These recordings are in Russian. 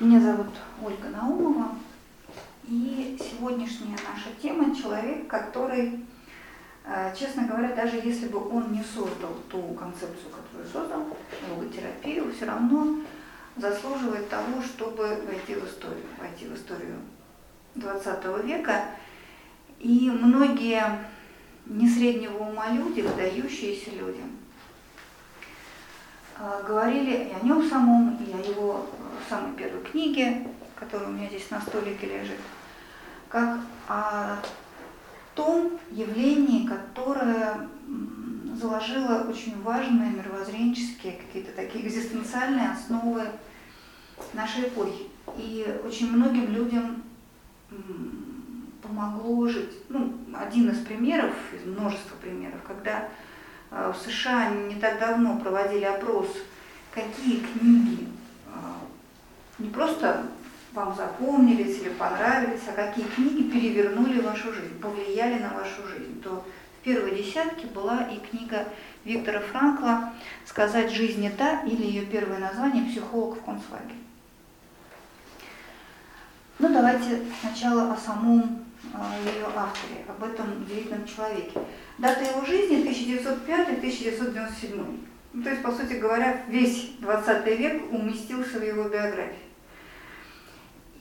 Меня зовут Ольга Наумова, и сегодняшняя наша тема – человек, который, э, честно говоря, даже если бы он не создал ту концепцию, которую создал, логотерапию, все равно заслуживает того, чтобы войти в историю, войти в историю 20 века. И многие не среднего ума люди, выдающиеся люди, э, говорили и о нем самом, и о его самой первой книге, которая у меня здесь на столике лежит, как о том явлении, которое заложило очень важные мировоззренческие, какие-то такие экзистенциальные основы нашей эпохи. И очень многим людям помогло жить. Ну, один из примеров, из множества примеров, когда э, в США не так давно проводили опрос, какие книги не просто вам запомнились или понравились, а какие книги перевернули вашу жизнь, повлияли на вашу жизнь, то в первой десятке была и книга Виктора Франкла «Сказать жизнь не та» или ее первое название «Психолог в концлагере». Ну, давайте сначала о самом а, ее авторе, об этом удивительном человеке. Дата его жизни 1905-1997. Ну, то есть, по сути говоря, весь 20 век уместился в его биографии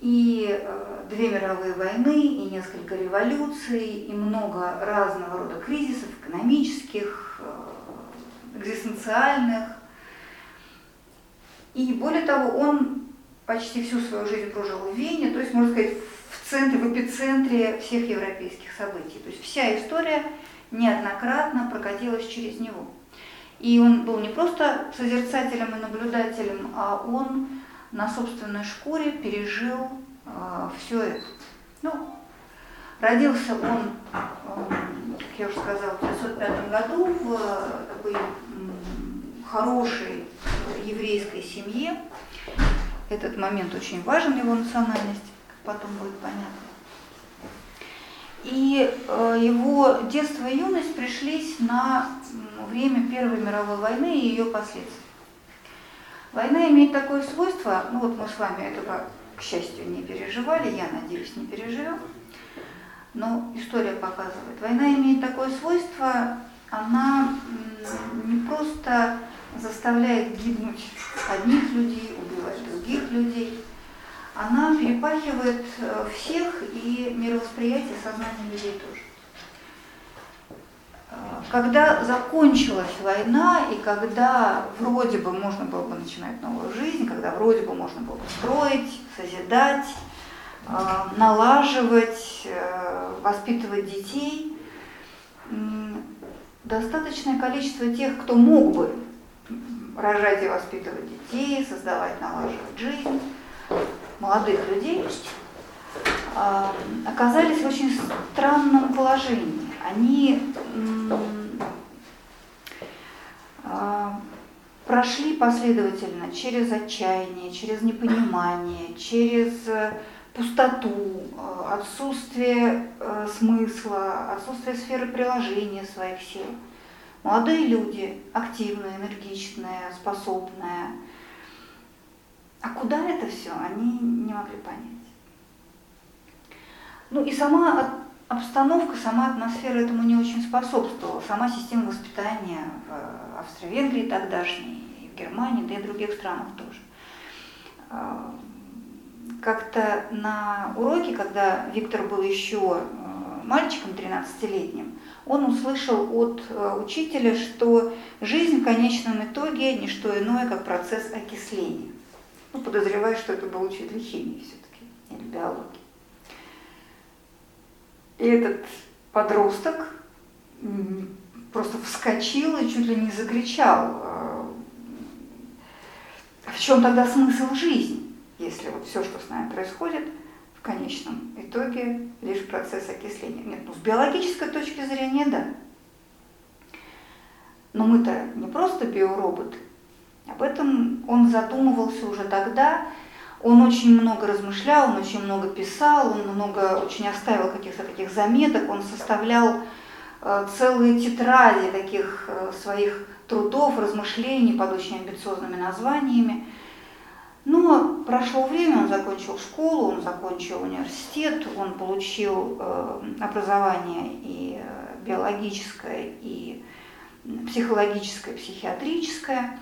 и э, две мировые войны, и несколько революций, и много разного рода кризисов, экономических, э, экзистенциальных. И более того, он почти всю свою жизнь прожил в Вене, то есть, можно сказать, в центре, в эпицентре всех европейских событий. То есть вся история неоднократно прокатилась через него. И он был не просто созерцателем и наблюдателем, а он на собственной шкуре пережил э, все это. Ну, родился он, э, как я уже сказала, в 1905 году в э, такой э, хорошей еврейской семье. Этот момент очень важен, его национальность, как потом будет понятно. И э, его детство и юность пришлись на время Первой мировой войны и ее последствий. Война имеет такое свойство, ну вот мы с вами этого, к счастью, не переживали, я надеюсь, не переживем, но история показывает. Война имеет такое свойство, она не просто заставляет гибнуть одних людей, убивать других людей, она перепахивает э, всех и мировосприятие сознания людей тоже. Когда закончилась война, и когда вроде бы можно было бы начинать новую жизнь, когда вроде бы можно было бы строить, созидать, э, налаживать, э, воспитывать детей, достаточное количество тех, кто мог бы рожать и воспитывать детей, создавать, налаживать жизнь, молодых людей, оказались в очень странном положении они а, прошли последовательно через отчаяние, через непонимание, через э, пустоту, э, отсутствие э, смысла, отсутствие сферы приложения своих сил. Молодые люди, активные, энергичные, способные. А куда это все, они не могли понять. Ну и сама обстановка, сама атмосфера этому не очень способствовала. Сама система воспитания в Австро-Венгрии тогдашней, в Германии, да и в других странах тоже. А, как-то на уроке, когда Виктор был еще э, мальчиком 13-летним, он услышал от э, учителя, что жизнь в конечном итоге не что иное, как процесс окисления. Ну, подозреваю, что это был учитель химии все-таки, или биологии. И этот подросток просто вскочил и чуть ли не закричал. «А, в чем тогда смысл жизни, если вот все, что с нами происходит, в конечном итоге лишь процесс окисления? Нет, ну с биологической точки зрения да. Но мы-то не просто биороботы. Об этом он задумывался уже тогда, он очень много размышлял, он очень много писал, он много очень оставил каких-то таких заметок, он составлял э, целые тетради таких э, своих трудов, размышлений под очень амбициозными названиями. Но прошло время, он закончил школу, он закончил университет, он получил э, образование и биологическое, и психологическое, психиатрическое,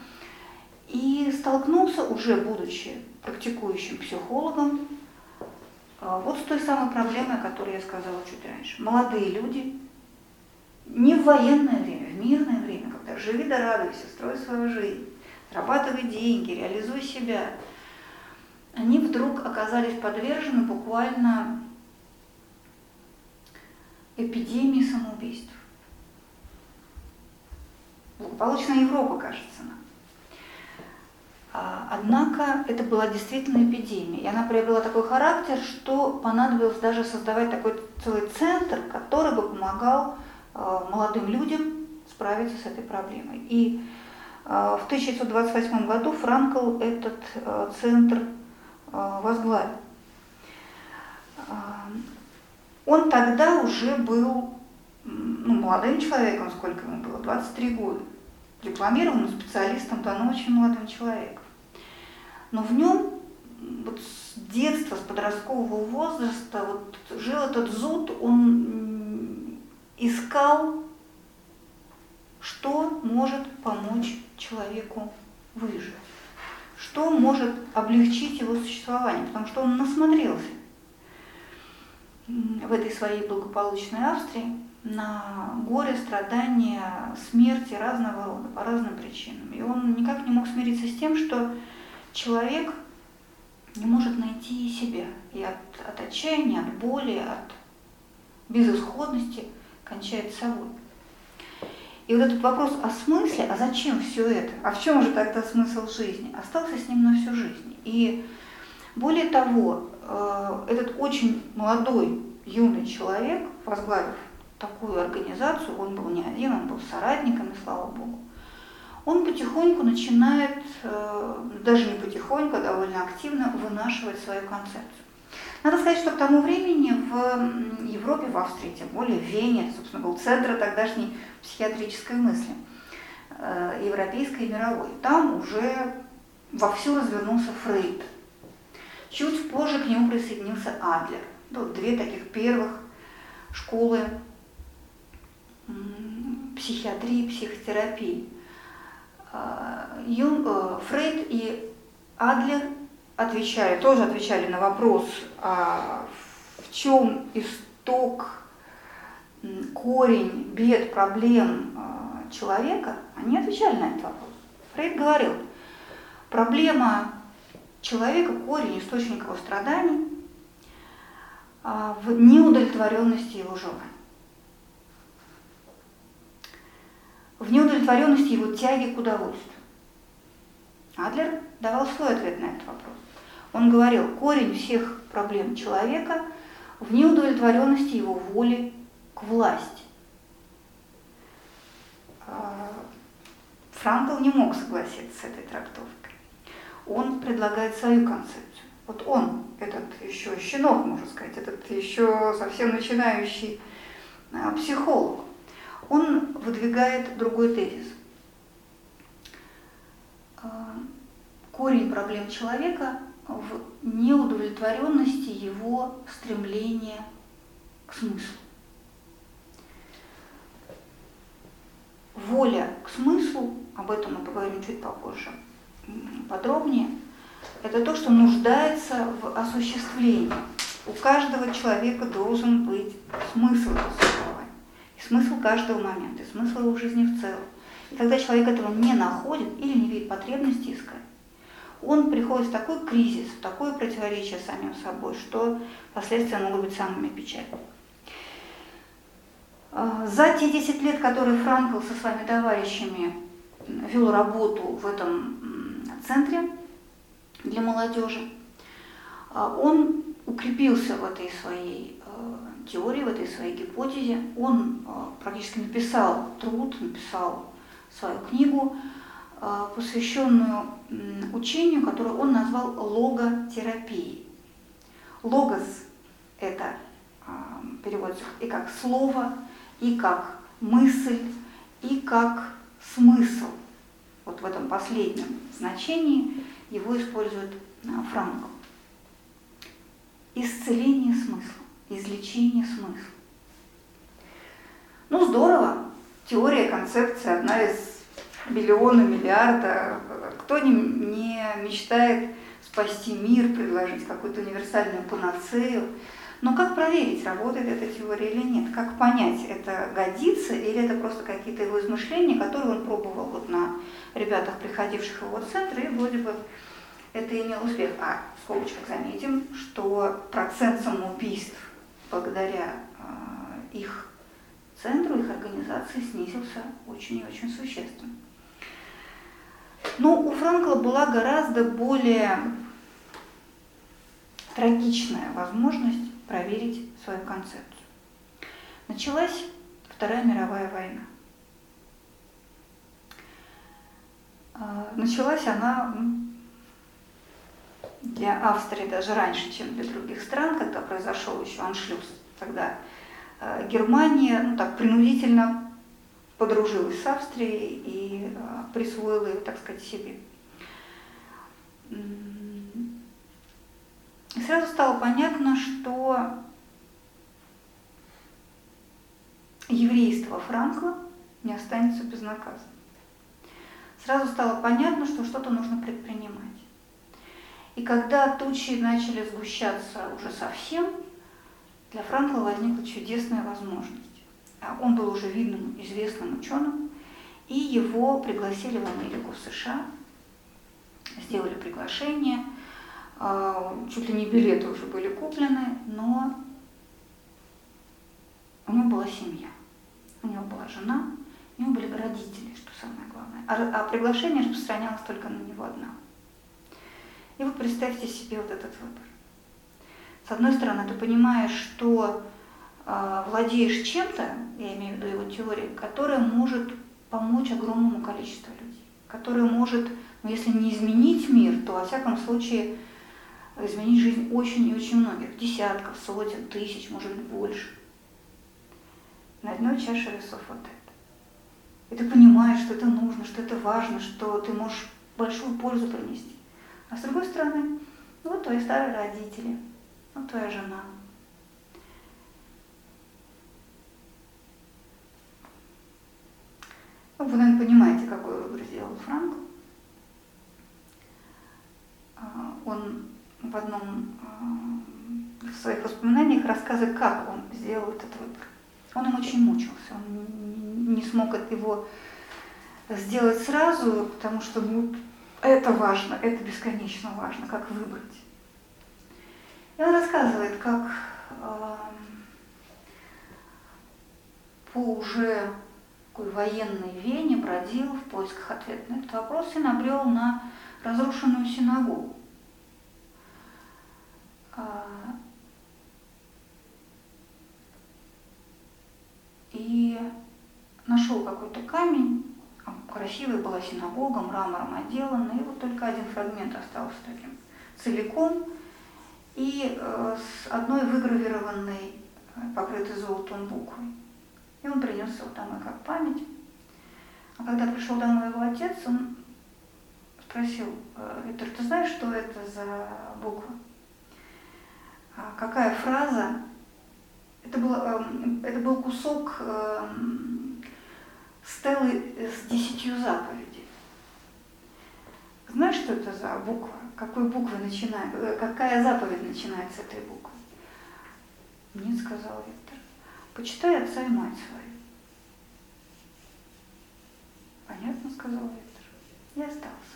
и столкнулся уже будучи практикующим психологом э, вот с той самой проблемой, о которой я сказала чуть раньше. Молодые люди, не в военное время, в мирное время, когда живи да радуйся, строй свою жизнь, зарабатывай деньги, реализуй себя – они вдруг оказались подвержены буквально эпидемии самоубийств. Благополучная Европа, кажется нам. А, однако это была действительно эпидемия, и она приобрела такой характер, что понадобилось даже создавать такой целый центр, который бы помогал а, молодым людям справиться с этой проблемой. И а, в 1928 году Франкл этот центр возглавил. Он тогда уже был ну, молодым человеком, сколько ему было, 23 года, дипломированным специалистом, да, но очень молодым человеком. Но в нем вот с детства, с подросткового возраста вот жил этот зуд, он искал, что может помочь человеку выжить что может облегчить его существование, потому что он насмотрелся в этой своей благополучной Австрии на горе, страдания, смерти разного по разным причинам. И он никак не мог смириться с тем, что человек не может найти себя. И от, от отчаяния, от боли, от безысходности кончает собой. И вот этот вопрос о смысле, а зачем все это, а в чем же тогда смысл жизни, остался с ним на всю жизнь. И более того, э, этот очень молодой, юный человек, возглавив такую организацию, он был не один, он был соратником, и слава богу, он потихоньку начинает, э, даже не потихоньку, а довольно активно вынашивать свою концепцию. Надо сказать, что к тому времени в Европе, в Австрии, тем более в Вене, собственно, был центр тогдашней психиатрической мысли, э, европейской и мировой. Там уже вовсю развернулся Фрейд. Чуть позже к нему присоединился Адлер. Ну, две таких первых школы психиатрии, психотерапии. Э, Юн, э, Фрейд и Адлер отвечали, тоже отвечали на вопрос, а в чем исток, корень бед, проблем а, человека, они отвечали на этот вопрос. Фрейд говорил, проблема человека, корень, источник его страданий а, в неудовлетворенности его желаний. В неудовлетворенности его тяги к удовольствию. Адлер давал свой ответ на этот вопрос. Он говорил, корень всех проблем человека в неудовлетворенности его воли к власти. А, Франкл не мог согласиться с этой трактовкой. Он предлагает свою концепцию. Вот он, этот еще щенок, можно сказать, этот еще совсем начинающий а, психолог, он выдвигает другой тезис. А, корень проблем человека в неудовлетворенности его стремления к смыслу. Воля к смыслу, об этом мы поговорим чуть попозже подробнее, это то, что нуждается в осуществлении. У каждого человека должен быть смысл существования, и смысл каждого момента, и смысл его жизни в целом. И когда человек этого не находит или не видит потребности искать, он приходит в такой кризис, в такое противоречие с самим собой, что последствия могут быть самыми печальными. А, за те 10 лет, которые Франкл со своими товарищами вел работу в этом центре для молодежи, а, он укрепился в этой своей теории, в этой своей гипотезе. Он практически написал труд, написал свою книгу, посвященную учению, которое он назвал логотерапией. Логос – это переводится и как слово, и как мысль, и как смысл. Вот в этом последнем значении его использует Франкл. Исцеление смысла, излечение смысла. Ну, здорово. Теория, концепция, одна из миллиона, миллиарда. Кто не, не мечтает спасти мир, предложить какую-то универсальную панацею. Но как проверить, работает эта теория или нет? Как понять, это годится или это просто какие-то его измышления, которые он пробовал вот на ребятах, приходивших в его центр, и вроде бы это имел успех. А в скобочках заметим, что процент самоубийств благодаря э, их центру, их организации снизился очень и очень существенно. Но у Франкла была гораздо более трагичная возможность проверить свою концепцию. Началась Вторая мировая война. А, началась она для Австрии даже раньше, чем для других стран, когда произошел еще аншлюз. Тогда а, Германия ну, так, принудительно подружилась с Австрией и а, присвоила ее, так сказать, себе. И сразу стало понятно, что еврейство Франкла не останется безнаказанным. Сразу стало понятно, что что-то нужно предпринимать. И когда тучи начали сгущаться уже совсем, для Франкла возникла чудесная возможность. А он был уже видным, известным ученым, и его пригласили в Америку, в США, сделали приглашение – а, чуть ли не билеты уже были куплены, но у него была семья, у него была жена, у него были родители, что самое главное. А, а приглашение распространялось только на него одного. И вот представьте себе вот этот выбор. С одной стороны, ты понимаешь, что э, владеешь чем-то, я имею в виду его теорией, которая может помочь огромному количеству людей, которая может, ну, если не изменить мир, то во всяком случае изменить жизнь очень и очень многих, десятков, сотен, тысяч, может быть, больше. На одной чаше весов вот это. И ты понимаешь, что это нужно, что это важно, что ты можешь большую пользу принести. А с другой стороны, ну, вот твои старые родители, вот твоя жена. Ну, вы, наверное, понимаете, какой выбор сделал Франк. А, он в одном э, в своих воспоминаниях рассказывает, как он сделал этот выбор. Он им очень мучился, он не смог его сделать сразу, потому что ну, это важно, это бесконечно важно, как выбрать. И он рассказывает, как э, по уже такой военной Вене бродил в поисках ответа на этот вопрос и набрел на разрушенную синагогу. А, и нашел какой-то камень, красивая была синагога, мрамором отделана, и вот только один фрагмент остался таким целиком, и э, с одной выгравированной, э, покрытой золотом буквой. И он принес его домой как память. А когда пришел домой его отец, он спросил, «Э, Виктор, ты знаешь, что это за буква? А, какая фраза. Это был, эм, это был кусок эм, стелы с десятью заповедей. Знаешь, что это за буква? Какой буквы начинает? Э, какая заповедь начинается с этой буквы? Нет, сказал Виктор. Почитай отца и мать свою. Понятно, сказал Виктор. И остался.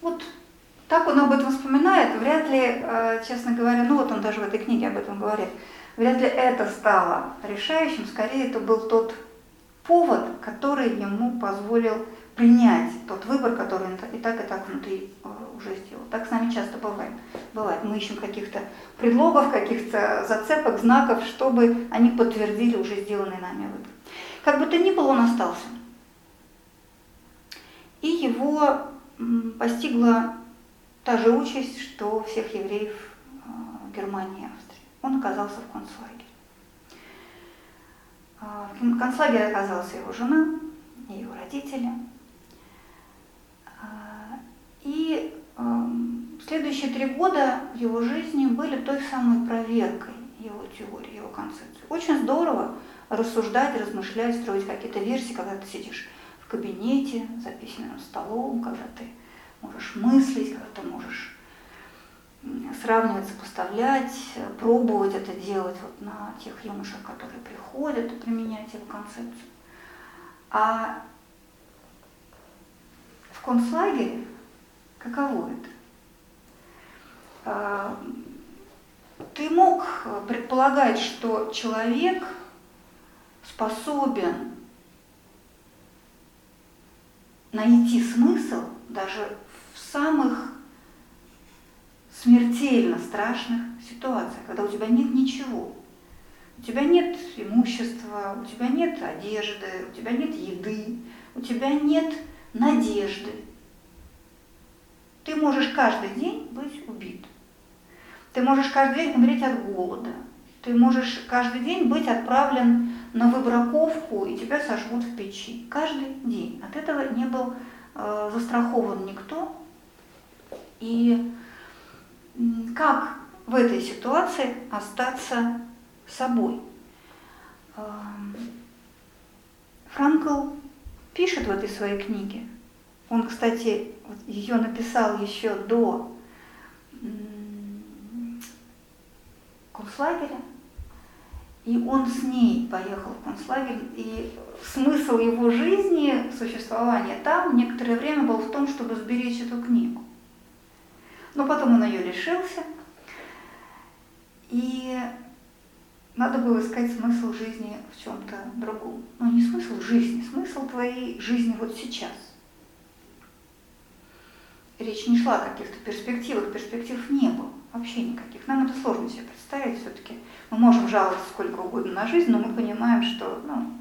Вот так он об этом вспоминает, вряд ли, э, честно говоря, ну вот он даже в этой книге об этом говорит, вряд ли это стало решающим, скорее это был тот повод, который ему позволил принять тот выбор, который он и так, и так внутри э, уже сделал. Так с нами часто бывает. Бывает, мы ищем каких-то предлогов, каких-то зацепок, знаков, чтобы они подтвердили уже сделанный нами выбор. Как бы то ни было, он остался. И его постигла та же участь, что всех евреев э, Германии и Австрии. Он оказался в концлагере. А, в концлагере оказалась его жена и его родители. А, и следующие три года в его жизни были той самой проверкой его теории, его концепции. Очень здорово рассуждать, размышлять, строить какие-то версии, когда ты сидишь в кабинете за письменным столом, когда ты можешь мыслить, когда ты можешь сравнивать, сопоставлять, пробовать это делать вот на тех юношах, которые приходят применять его концепцию. А в концлагере каково это? А, ты мог предполагать, что человек способен найти смысл даже в самых смертельно страшных ситуациях, когда у тебя нет ничего. У тебя нет имущества, у тебя нет одежды, у тебя нет еды, у тебя нет надежды. Ты можешь каждый день быть убит. Ты можешь каждый день умереть от голода. Ты можешь каждый день быть отправлен на выбраковку, и тебя сожгут в печи. Каждый день. От этого не был э, застрахован никто. И как в этой ситуации остаться собой? Э, Франкл пишет в этой своей книге. Он, кстати, ее написал еще до концлагеря, и он с ней поехал в концлагерь, и смысл его жизни, существования там некоторое время был в том, чтобы сберечь эту книгу. Но потом он ее лишился, и надо было искать смысл жизни в чем-то другом. Ну, не смысл жизни, смысл твоей жизни вот сейчас. Речь не шла о каких-то перспективах, перспектив не было вообще никаких. Нам это сложно себе представить все-таки. Мы можем жаловаться сколько угодно на жизнь, но мы понимаем, что ну,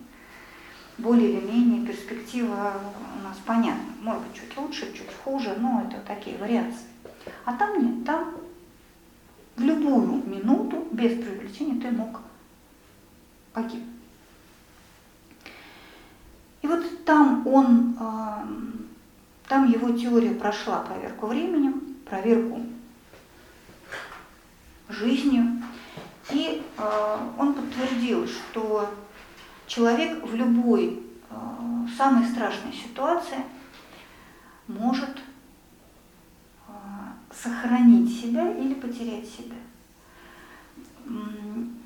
более или менее перспектива у нас понятна. Может быть, чуть лучше, чуть хуже, но это такие вариации. А там нет, там в любую минуту, без привлечения, ты мог погибнуть. И вот там он, там его теория прошла проверку временем, проверку жизнью. И э, он подтвердил, что человек в любой э, самой страшной ситуации может сохранить себя или потерять себя.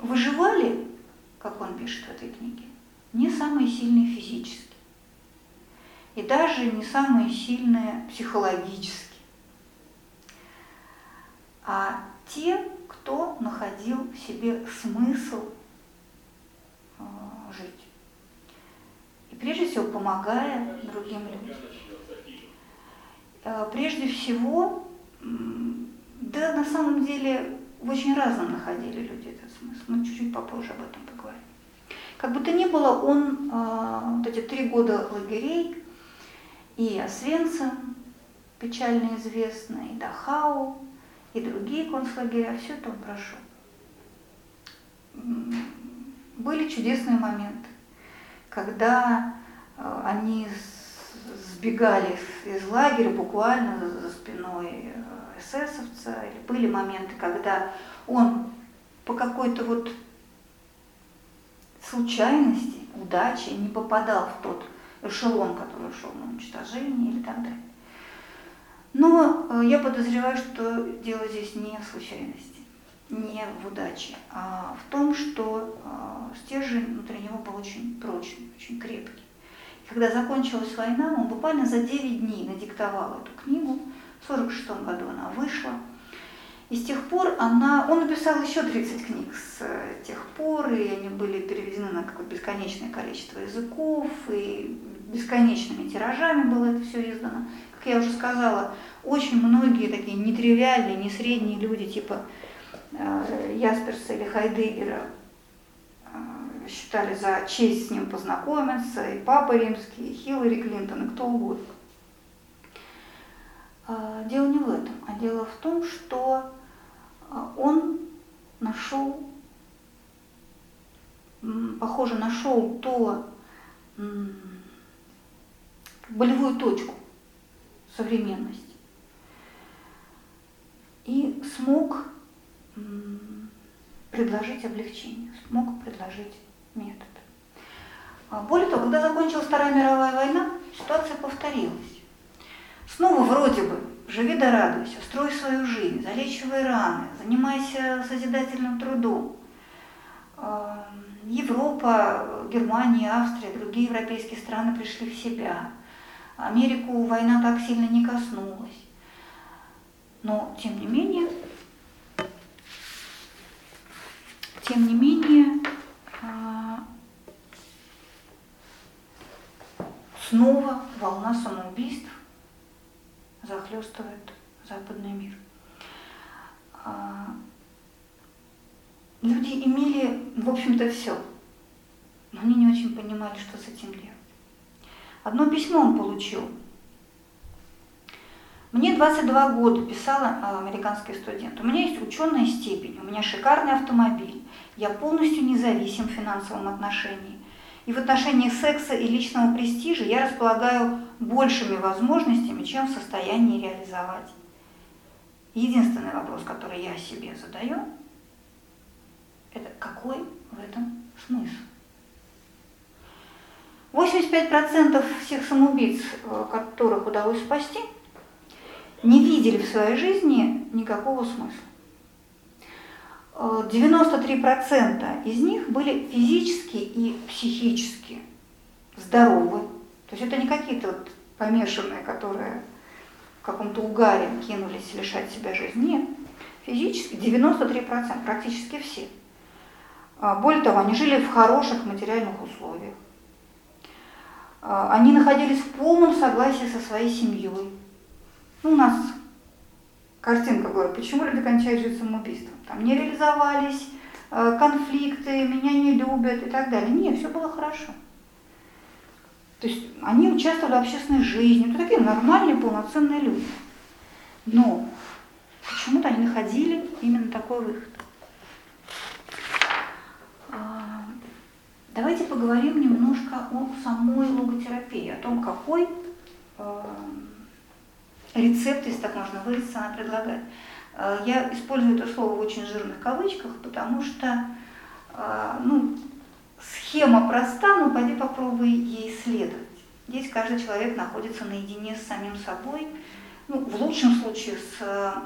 Выживали, как он пишет в этой книге, не самые сильные физически. И даже не самые сильные психологически. А те, кто находил в себе смысл э, жить. И прежде всего помогая другим людям. Э, прежде всего, да на самом деле в очень разном находили люди этот смысл. Мы чуть-чуть попозже об этом поговорим. Как бы то ни было, он э, вот эти три года лагерей и Освенцим, печально известный, и Дахау, и другие концлагеря, все это он прошел. Были чудесные моменты, когда э, они сбегали из лагеря буквально за спиной эсэсовца, или были моменты, когда он по какой-то вот случайности, удачи не попадал в тот эшелон, который шел на уничтожение или так далее. Но э, я подозреваю, что дело здесь не в случайности, не в удаче, а в том, что э, стержень внутри него был очень прочный, очень крепкий. Когда закончилась война, он буквально за 9 дней надиктовал эту книгу, в 1946 году она вышла. И с тех пор она, он написал еще 30 книг с э, тех пор, и они были переведены на какое-то бесконечное количество языков, и бесконечными тиражами было это все издано как я уже сказала, очень многие такие нетривиальные, не средние люди, типа э, Ясперса или Хайдегера, считали за честь с ним познакомиться, и Папа Римский, и Хиллари Клинтон, и кто угодно. Э, дело не в этом, а дело в том, что э, он нашел, похоже, нашел то болевую точку, современность. и смог предложить облегчение, смог предложить метод. А более того, когда закончилась Вторая мировая война, ситуация повторилась. Снова вроде бы живи да радуйся, строй свою жизнь, залечивай раны, занимайся созидательным трудом. Европа, Германия, Австрия, другие европейские страны пришли в себя. Америку война так сильно не коснулась. Но, тем не менее, тем не менее, снова волна самоубийств захлестывает западный мир. А, люди имели, в общем-то, все, но они не очень понимали, что с этим делать. Одно письмо он получил. Мне 22 года, писала а, американский студент. У меня есть ученая степень, у меня шикарный автомобиль, я полностью независим в финансовом отношении. И в отношении секса и личного престижа я располагаю большими возможностями, чем в состоянии реализовать. Единственный вопрос, который я себе задаю, это какой в этом смысл? 85% всех самоубийц, э, которых удалось спасти, не видели в своей жизни никакого смысла. 93% из них были физически и психически здоровы. То есть это не какие-то вот помешанные, которые в каком-то угаре кинулись лишать себя жизни. Нет. Физически 93%, практически все. А, более того, они жили в хороших материальных условиях. А, они находились в полном согласии со своей семьей. Ну, у нас картинка была, почему люди кончают жизнь самоубийством. Там не реализовались, э, конфликты, меня не любят и так далее. Нет, все было хорошо. То есть они участвовали в общественной жизни, это такие нормальные, полноценные люди. Но почему-то они находили именно такой выход. А, давайте поговорим немножко о самой логотерапии, о том, какой э, рецепт, если так можно выразиться, она предлагает. Э, я использую это слово в очень жирных кавычках, потому что э, ну, схема проста, но пойди попробуй ей следовать. Здесь каждый человек находится наедине с самим собой, ну, в лучшем случае с,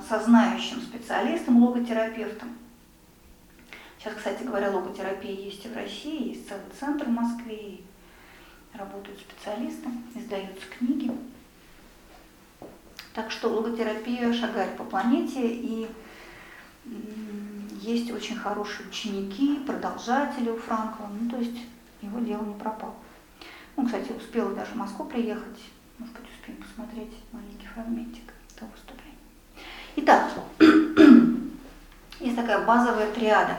со знающим специалистом, логотерапевтом. Сейчас, кстати говоря, логотерапия есть и в России, есть целый центр в Москве, работают специалисты, издаются книги. Так что логотерапия шагает по планете, и есть очень хорошие ученики, продолжатели у Франкла, ну то есть его дело не пропало. Ну, кстати, успела даже в Москву приехать, может быть, успеем посмотреть маленький фрагментик этого выступления. Итак, есть такая базовая триада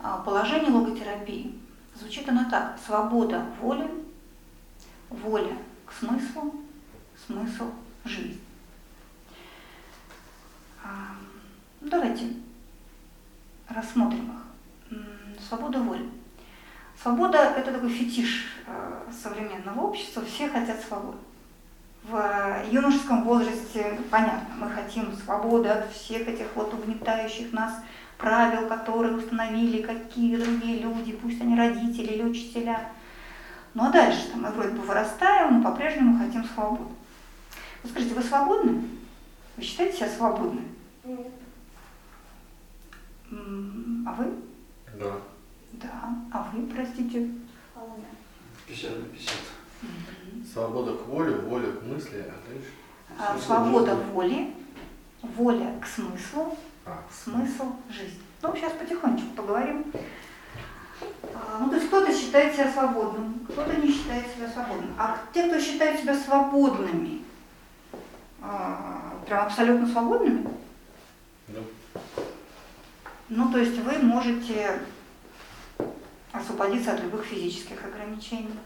а, положение логотерапии. Звучит она так. Свобода воли, воля к смыслу, смысл жизнь. А, ну, давайте рассмотрим их. Свобода воли. Свобода – это такой фетиш э, современного общества, все хотят свободы. В юношеском возрасте, понятно, мы хотим свободы от всех этих вот угнетающих нас правил, которые установили какие другие люди, пусть они родители или учителя. Ну а дальше мы вроде бы вырастаем, но по-прежнему хотим свободы. Вот скажите, вы свободны? Вы считаете себя свободны? Нет. А вы? Да. Да. А вы, простите? Вполне. 50 на 50. Свобода к воле, воля к мысли, а дальше? А, свобода жизни. воли, воля к смыслу, А, смысл жизни. Ну, сейчас потихонечку поговорим. А, Ну, то есть кто-то считает себя свободным, кто-то не считает себя свободным. А те, кто считает себя свободными, а, прям абсолютно свободными, да. ну, то есть вы можете освободиться от любых физических ограничений,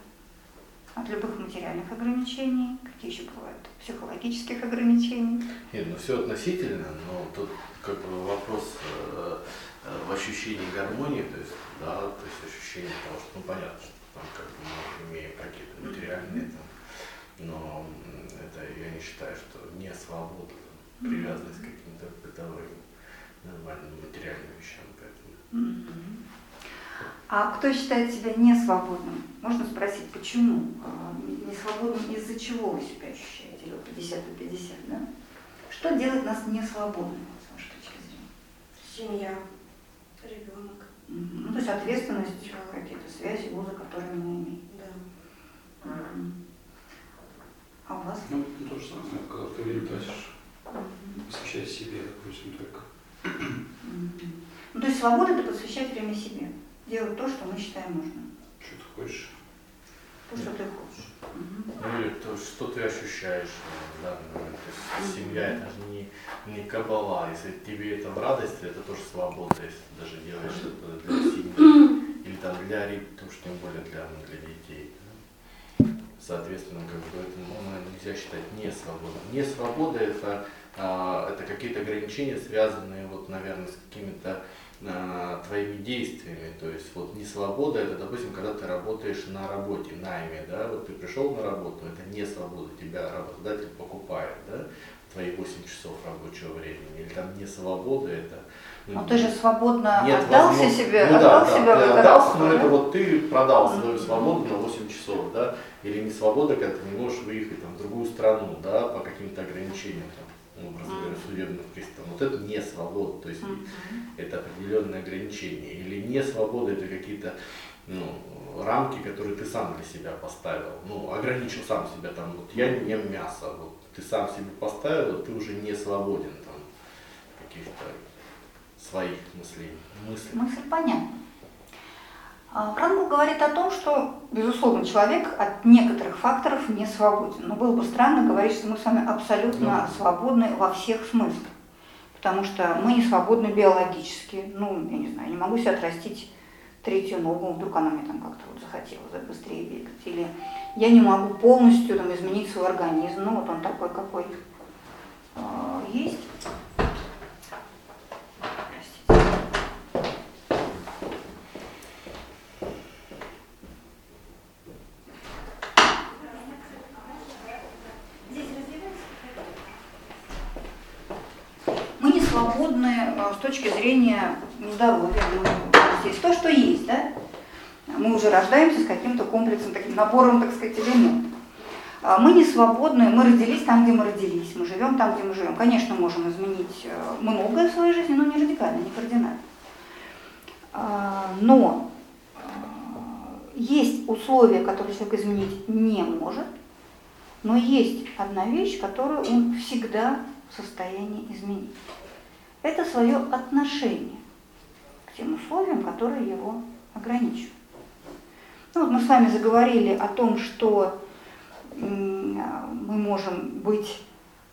от любых материальных ограничений, какие еще бывают, психологических ограничений. Нет, ну все относительно, но тут как бы вопрос э, э, в ощущении гармонии, то есть, да, то есть ощущение того, что, ну понятно, что там как бы мы имеем какие-то материальные, там, но это я не считаю, что не свобода. привязанность к каким-то бытовым нормальным материальным вещам. Поэтому. А кто считает себя несвободным? Можно спросить, почему? А, несвободным из-за чего вы себя ощущаете? Или 50 на 50, да? Что делает нас несвободными, с вашей точки зрения? Семья, ребенок. Ну, то есть ответственность, какие-то связи, узы, которые мы имеем. Да. А у вас? Ну, то же самое, когда ты тратишь, посвящая себе, допустим, только. Ну, то есть свобода – это посвящать время себе, делать то, что мы считаем нужным. Что ты хочешь? То, что ты хочешь. Ну или то, что ты ощущаешь в данный момент. То есть семья это же не, не кабала. Если тебе это в радости, это тоже свобода, если ты даже делаешь что-то для семьи. Или там для то уж тем более для, ну, для детей. Соответственно, как бы это ну, нельзя считать не свободой. Не свобода это, а, это какие-то ограничения, связанные, вот, наверное, с какими-то а, твоими действиями. То есть вот не свобода, это, допустим, когда ты работаешь на работе, найме, да, вот ты пришел на работу, это не свобода, тебя работодатель покупает, да, твои 8 часов рабочего времени. Или там не свобода, это ну, ты же свободно нет отдался себе, ну, отдал да, себя, да, отдался, но это вот ты продал свою свободу на 8 часов, да, или не свобода, когда ты не можешь выехать там, в другую страну, да, по каким-то ограничениям, там, образно говоря, судебных приставов. Вот это не свобода, то есть это определенные ограничения. Или не свобода, это какие-то ну, рамки, которые ты сам для себя поставил, ну, ограничил сам себя, там, вот я не ем мясо, вот ты сам себе поставил, ты уже не свободен там каких-то своих мыслей. Мыслей. Мысль понятна. А, Франкл говорит о том, что, безусловно, человек от некоторых факторов не свободен. Но было бы странно говорить, что мы с вами абсолютно ну. свободны во всех смыслах. Потому что мы не свободны биологически. Ну, я не знаю, не могу себе отрастить третью ногу, вдруг она мне там как-то вот захотела быстрее бегать. Или я не могу полностью там, изменить свой организм. Ну, вот он такой, какой э, есть. с точки зрения здоровья. Мы, здесь то, что есть, да? Мы уже рождаемся с каким-то комплексом, таким набором, так сказать, элементов. А мы не свободны, мы родились там, где мы родились, мы живем там, где мы живем. Конечно, можем изменить э, многое в своей жизни, но не радикально, не кардинально. А, но э, есть условия, которые человек изменить не может, но есть одна вещь, которую он всегда в состоянии изменить это свое отношение тем условиям, которые его ограничивают. Ну, вот мы с вами заговорили о том, что мы можем быть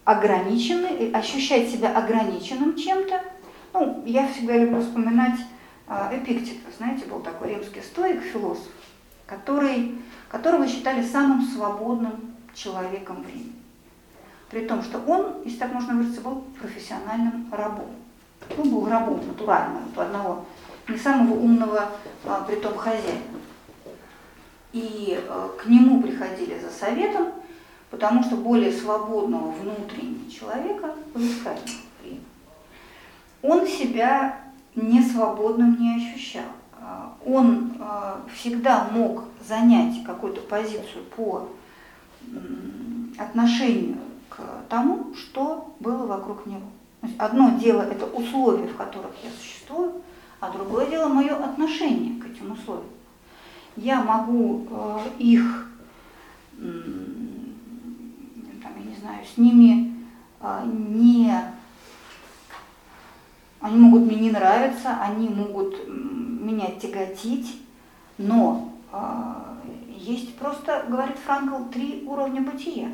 ограничены, ощущать себя ограниченным чем-то. Ну, я всегда люблю вспоминать а, Эпиктета, знаете, был такой римский стоик, философ, который, которого считали самым свободным человеком времени. При том, что он, если так можно выразиться, был профессиональным рабом. Он был рабом натуральным, у одного не самого умного, а, при том хозяина. И а, к нему приходили за советом, потому что более свободного внутреннего человека поискали Он себя несвободным не ощущал. А, он а, всегда мог занять какую-то позицию по отношению к тому, что было вокруг него. Одно дело это условия, в которых я существую, а другое дело мое отношение к этим условиям. Я могу э, их, там, я не знаю, с ними э, не... Они могут мне не нравиться, они могут меня тяготить, но э, есть просто, говорит Франкл, три уровня бытия.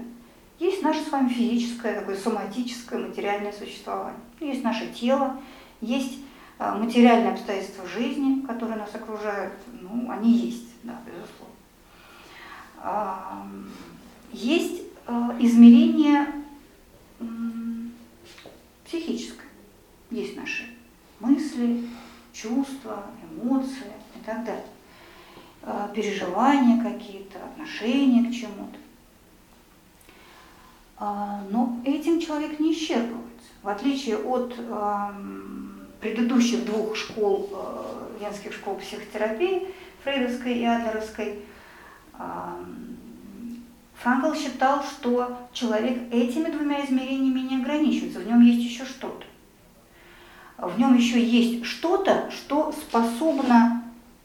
Есть наше с вами физическое, такое соматическое, материальное существование. Есть наше тело, есть а, материальные обстоятельства жизни, которые нас окружают. Ну, они есть, да, безусловно. А, есть а, измерение психическое. Есть наши мысли, чувства, эмоции и так далее. Переживания какие-то, отношения к чему-то. А, но этим человек не исчерпывается. В отличие от э, предыдущих двух школ, э, венских школ психотерапии, фрейдовской и адлеровской, э, Франкл считал, что человек этими двумя измерениями не ограничивается, в нем есть еще что-то. В нем еще есть что-то, что способно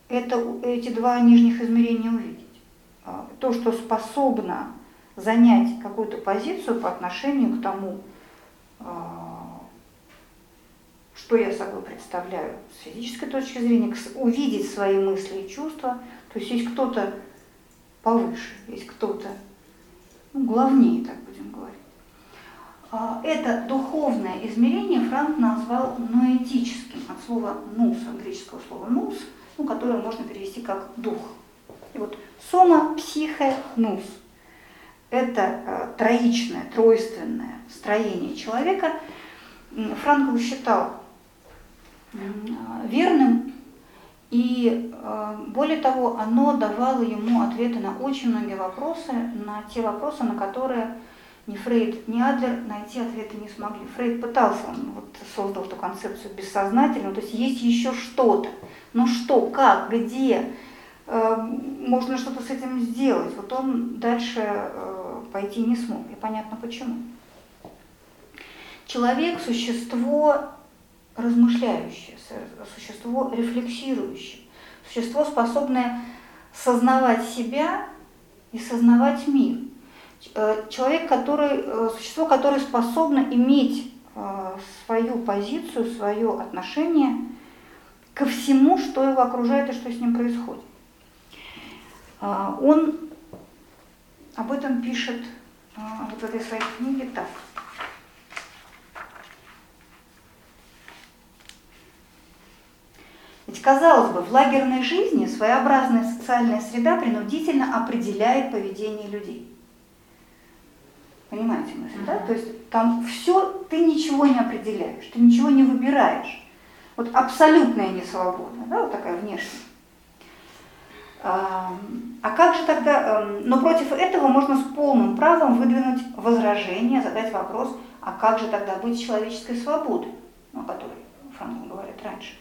это, эти два нижних измерения увидеть. А, то, что способно занять какую-то позицию по отношению к тому, а, что я собой представляю с физической точки зрения, увидеть свои мысли и чувства. То есть есть кто-то повыше, есть кто-то ну, главнее, так будем говорить. А, это духовное измерение Франк назвал ноэтическим, от слова «нус», от греческого слова «нус», ну, которое можно перевести как «дух». И вот сома, психе, нус – это э, троичное, тройственное строение человека. Франкл считал верным, и э, более того, оно давало ему ответы на очень многие вопросы, на те вопросы, на которые ни Фрейд, ни Адлер найти ответы не смогли. Фрейд пытался, он вот создал эту концепцию бессознательного, то есть есть еще что-то. Но что, как, где, э, можно что-то с этим сделать. Вот он дальше э, пойти не смог, и понятно почему. Человек – существо размышляющее, существо рефлексирующее, существо, способное сознавать себя и сознавать мир. Э, человек, который, э, существо, которое способно иметь э, свою позицию, свое отношение ко всему, что его окружает и что с ним происходит. Он об этом пишет вот в этой своей книге так. Ведь, казалось бы, в лагерной жизни своеобразная социальная среда принудительно определяет поведение людей. Понимаете мысль, да? То есть там все, ты ничего не определяешь, ты ничего не выбираешь. Вот абсолютная несвобода, да, вот такая внешняя. А, как же тогда, но против этого можно с полным правом выдвинуть возражение, задать вопрос, а как же тогда быть человеческой свободой, о которой Франкл говорит раньше.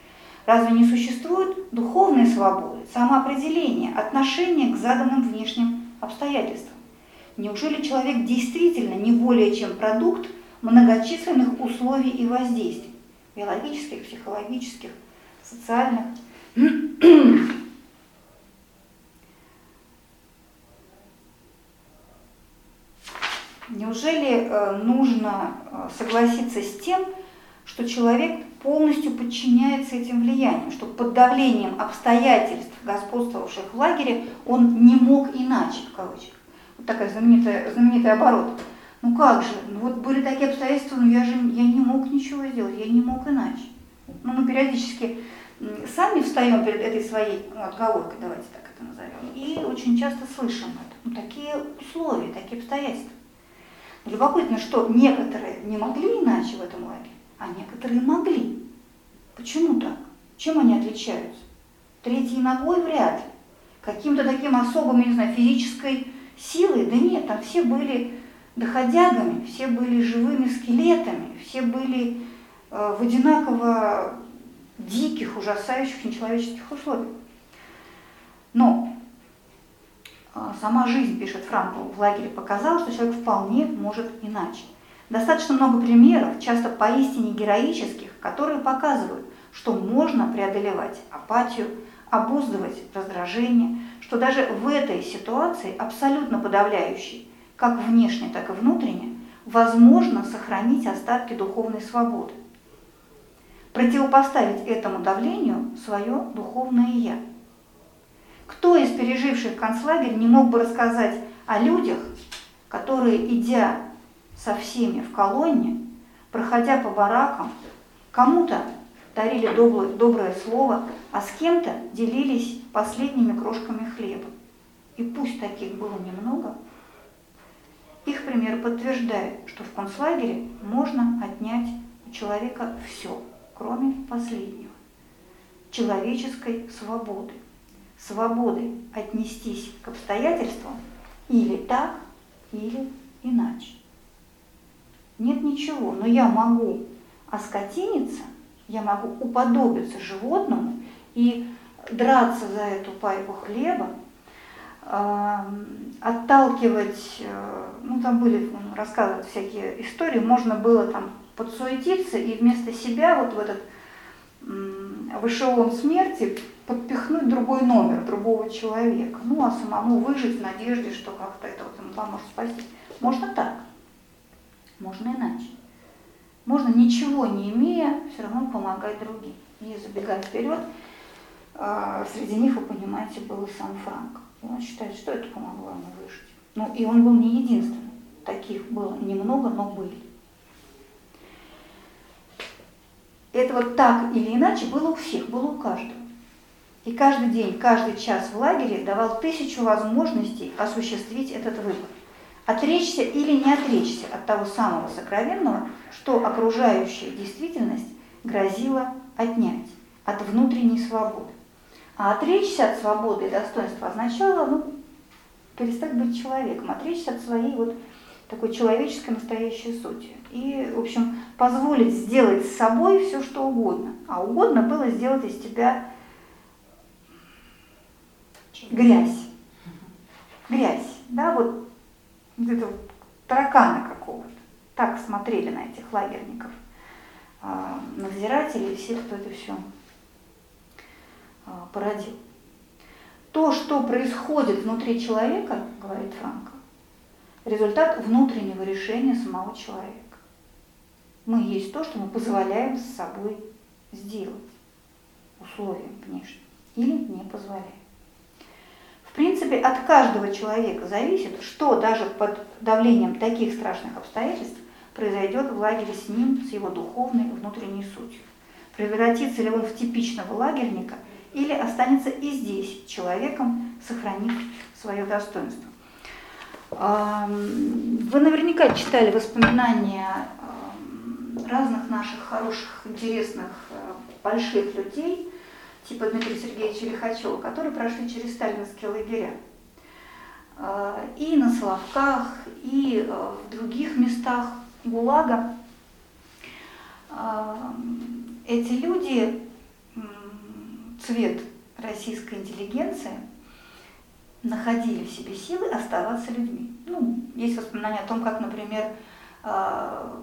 Разве не существует духовной свободы, самоопределения, отношения к заданным внешним обстоятельствам? Неужели человек действительно не более чем продукт многочисленных условий и воздействий, биологических, психологических, социальных? Неужели э, нужно э, согласиться с тем, что человек полностью подчиняется этим влияниям, что под давлением обстоятельств, господствовавших в лагере, он не мог иначе, в кавычках. Вот такая знаменитая, знаменитый оборот. Ну как же, ну вот были такие обстоятельства, но я же я не мог ничего сделать, я не мог иначе. Ну, мы периодически сами встаем перед этой своей ну, отговоркой, давайте так это назовем, и очень часто слышим это. Ну, такие условия, такие обстоятельства. Любопытно, что некоторые не могли иначе в этом лагере, а некоторые могли. Почему так? Чем они отличаются? Третьей ногой вряд ли. Каким-то таким особым, не знаю, физической силой? Да нет, там все были доходягами, все были живыми скелетами, все были э, в одинаково диких, ужасающих, нечеловеческих условиях. Но сама жизнь, пишет Франкл, в лагере показала, что человек вполне может иначе. Достаточно много примеров, часто поистине героических, которые показывают, что можно преодолевать апатию, обуздывать раздражение, что даже в этой ситуации, абсолютно подавляющей, как внешне, так и внутренне, возможно сохранить остатки духовной свободы. Противопоставить этому давлению свое духовное «я». Кто из переживших концлагерь не мог бы рассказать о людях, которые, идя со всеми в колонне, проходя по баракам, кому-то дарили доброе, доброе слово, а с кем-то делились последними крошками хлеба. И пусть таких было немного, их пример подтверждает, что в концлагере можно отнять у человека все, кроме последнего – человеческой свободы. Свободы отнестись к обстоятельствам или так, или иначе. нет ничего, но я могу оскотиниться, я могу уподобиться животному и драться за эту пайку хлеба, э, отталкивать, э, ну там были, он всякие истории, можно было там подсуетиться и вместо себя вот в этот в эшелон смерти подпихнуть другой номер другого человека, ну а самому выжить в надежде, что как-то это вот ему поможет спасти. Можно так, можно иначе. Можно ничего не имея, все равно помогать другим. И забегая вперед, а, среди них, вы понимаете, был и сам Франк. И он считает, что это помогло ему выжить. Ну и он был не единственным. Таких было немного, но были. Это вот так или иначе было у всех, было у каждого. И каждый день, каждый час в лагере давал тысячу возможностей осуществить этот выбор. Отречься или не отречься от того самого сокровенного, что окружающая действительность грозила отнять, от внутренней свободы. А отречься от свободы и достоинства означало ну, перестать быть человеком, отречься от своей вот такой человеческой настоящей сути. И, в общем, позволить сделать с собой все, что угодно. А угодно было сделать из тебя грязь. Грязь, да, вот, этого таракана какого-то. Так смотрели на этих лагерников, а, надзиратели и все, кто это все а, породил. То, что происходит внутри человека, говорит Франко, результат внутреннего решения самого человека. Мы есть то, что мы позволяем с собой сделать условиям внешним или не позволяем. В принципе, от каждого человека зависит, что даже под давлением таких страшных обстоятельств произойдет в лагере с ним, с его духовной и внутренней сутью. Превратится ли он в типичного лагерника или останется и здесь человеком, сохранив свое достоинство. Вы наверняка читали воспоминания разных наших хороших, интересных, э, больших людей, типа Дмитрия Сергеевича Лихачева, которые прошли через сталинские лагеря. Э, и на Соловках, и э, в других местах ГУЛАГа. Эти люди, цвет российской интеллигенции – находили в себе силы оставаться людьми. Ну, есть воспоминания о том, как, например, а,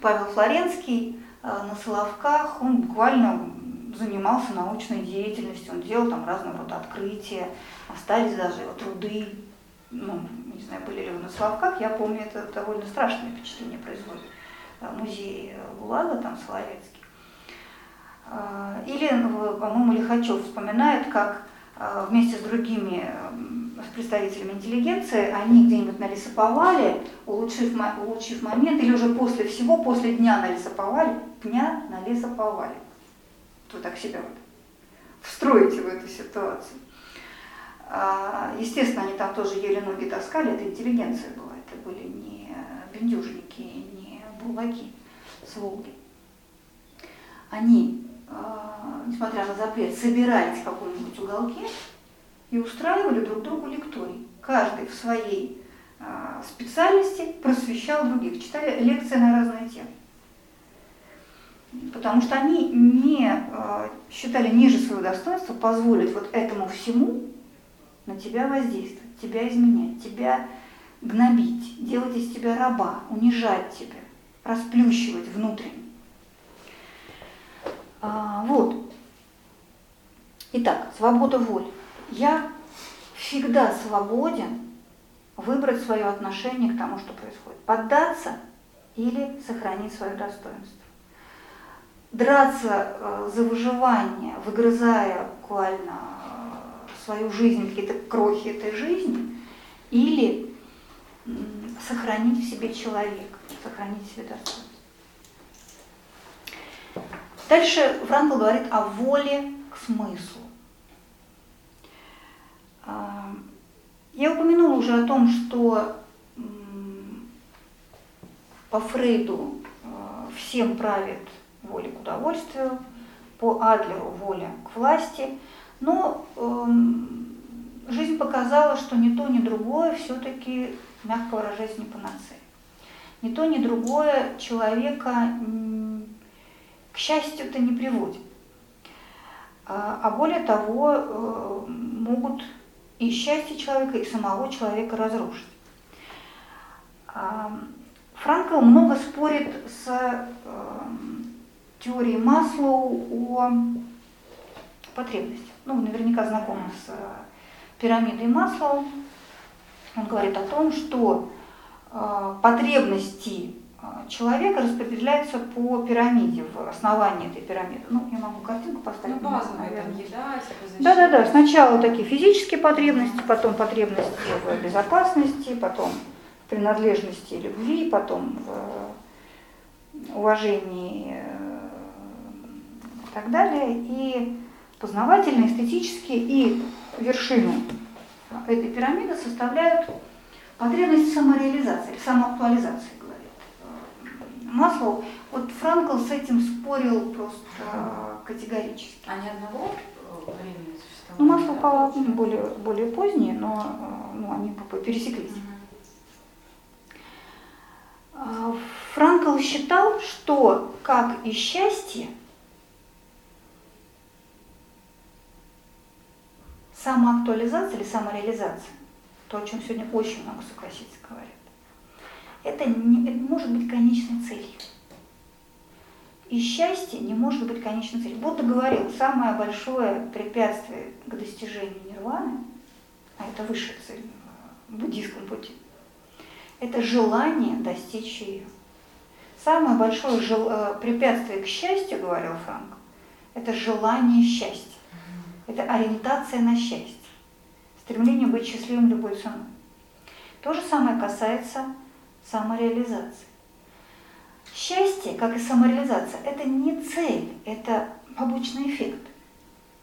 Павел Флоренский а, на Соловках, он буквально занимался научной деятельностью, он делал там разного рода открытия, остались даже его труды, ну, не знаю, были ли вы на Соловках, я помню, это довольно страшное впечатление производит. А, музей ГУЛАГа там Соловецкий. Или, по-моему, Лихачев вспоминает, как вместе с другими э, с представителями интеллигенции, они где-нибудь на лесоповале, улучшив, улучшив момент, или уже после всего, после дня на лесоповале, дня на лесоповале. Вы так себя вот встроите в эту ситуацию. А, естественно, они там тоже еле ноги таскали, это интеллигенция была, это были не бендюжники, не бурлаки с. Они несмотря на запрет, собирались в каком-нибудь уголке и устраивали друг другу лекторий. Каждый в своей а, специальности просвещал других, читали лекции на разные темы. Потому что они не а, считали ниже своего достоинства позволить вот этому всему на тебя воздействовать, тебя изменять, тебя гнобить, делать из тебя раба, унижать тебя, расплющивать внутренне. А, вот. Итак, свобода воли. Я всегда свободен выбрать свое отношение к тому, что происходит. Поддаться или сохранить свое достоинство. Драться э, за выживание, выгрызая буквально э, свою жизнь, какие-то крохи этой жизни, или сохранить в себе человека, сохранить в себе достоинство. Дальше Франкл говорит о воле к смыслу. А, я упомянула уже о том, что по Фрейду а, всем правит воля к удовольствию, по Адлеру воля к власти, но эм, жизнь показала, что ни то, ни другое все-таки, мягко выражаясь, не панацея. ни то, ни другое человека к счастью-то не приводит. А а более того, э, могут и счастье человека, и самого человека разрушить. А, Франкл много спорит с эм, теорией Маслоу о потребности. Ну, вы наверняка знакомы с э, пирамидой Маслоу. Он говорит о том, что э, потребности э, человека распределяются по пирамиде, в основании этой пирамиды. Ну, я могу картинку поставить. Ну, базовая наверное. там еда, типа Да, да, да. Сначала такие физические потребности, потом потребности в безопасности, потом в принадлежности и любви, потом в уважении э, и так далее. И познавательные, эстетические и вершину этой пирамиды составляют потребность самореализации, самоактуализации, говорит э, Маслоу. Вот Франкл с этим спорил просто категорически. А ни одного времени Ну, существования? масло да, по- получается? более, более поздние, но ну, они пересеклись. А, Франкл считал, что как и счастье, самоактуализация или самореализация, то, о чем сегодня очень много согласиться говорят, это, не, это может быть конечной целью. И счастье не может быть конечной целью. Будда говорил, самое большое препятствие к достижению нирваны, а это высшая цель в буддийском пути, это желание достичь ее. Самое большое жел- э, препятствие к счастью, говорил Франк, это желание счастья. Это ориентация на счастье. Стремление быть счастливым любой ценой. То же самое касается самореализации. Счастье, как и самореализация, это не цель, это побочный эффект.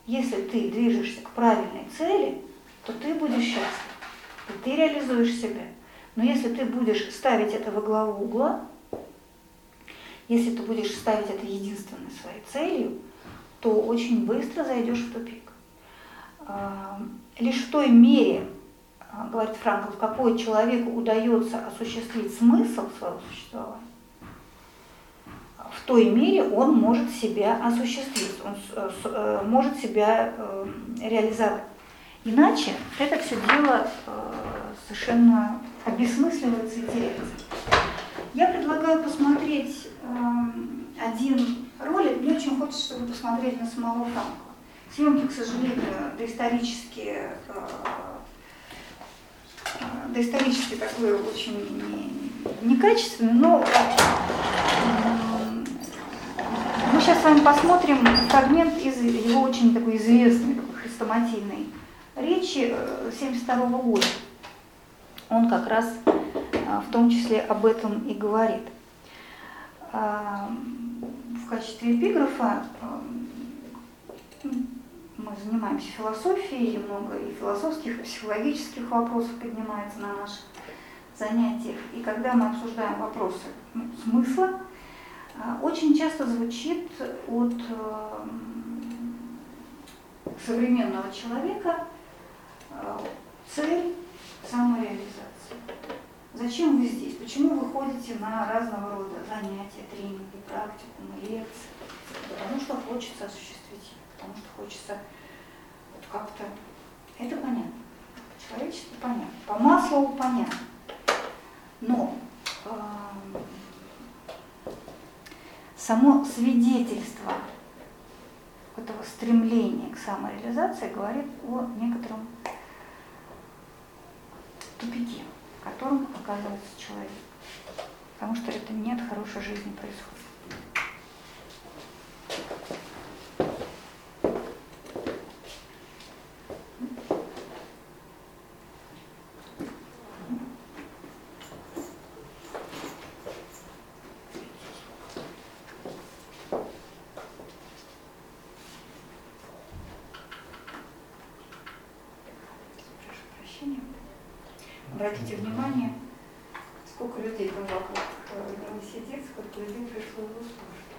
Если ты движешься к правильной цели, то ты будешь счастлив, и ты реализуешь себя. Но если ты будешь ставить это во главу угла, если ты будешь ставить это единственной своей целью, то очень быстро зайдешь в тупик. А, Лишь в той мере, говорит Франкл, в какой человеку удается осуществить смысл своего существования, в той мере он может себя осуществить, он э, э, может себя э, реализовать. Иначе это все дело совершенно обесмысливается и теряется. Я предлагаю посмотреть один ролик. Мне очень хочется, чтобы вы посмотрели на самого Франкла. Съемки, к сожалению, доисторические, доисторически такой очень не- некачественный, но мы сейчас с вами посмотрим фрагмент из его очень такой известной, хрестоматийной речи 1972 года. Он как раз а, в том числе об этом и говорит. А, В качестве эпиграфа а, мы занимаемся философией, и много и философских, и психологических вопросов поднимается на наших занятиях. И когда мы обсуждаем вопросы ну, смысла, а, очень часто звучит от э, современного человека э, цель самореализации. Зачем вы здесь? Почему вы ходите на разного рода занятия, тренинги, практикумы, лекции? Потому что хочется осуществить, потому что хочется вот как-то... Это понятно. Человечески понятно. По маслу понятно. Но эм, само свидетельство этого стремления к самореализации говорит о некотором тупике, в котором оказывается человек. Потому что это не от хорошей жизни происходит. Прошу прощения. Обратите внимание, сколько людей было вокруг э, него сидит, сколько людей пришло его слушать.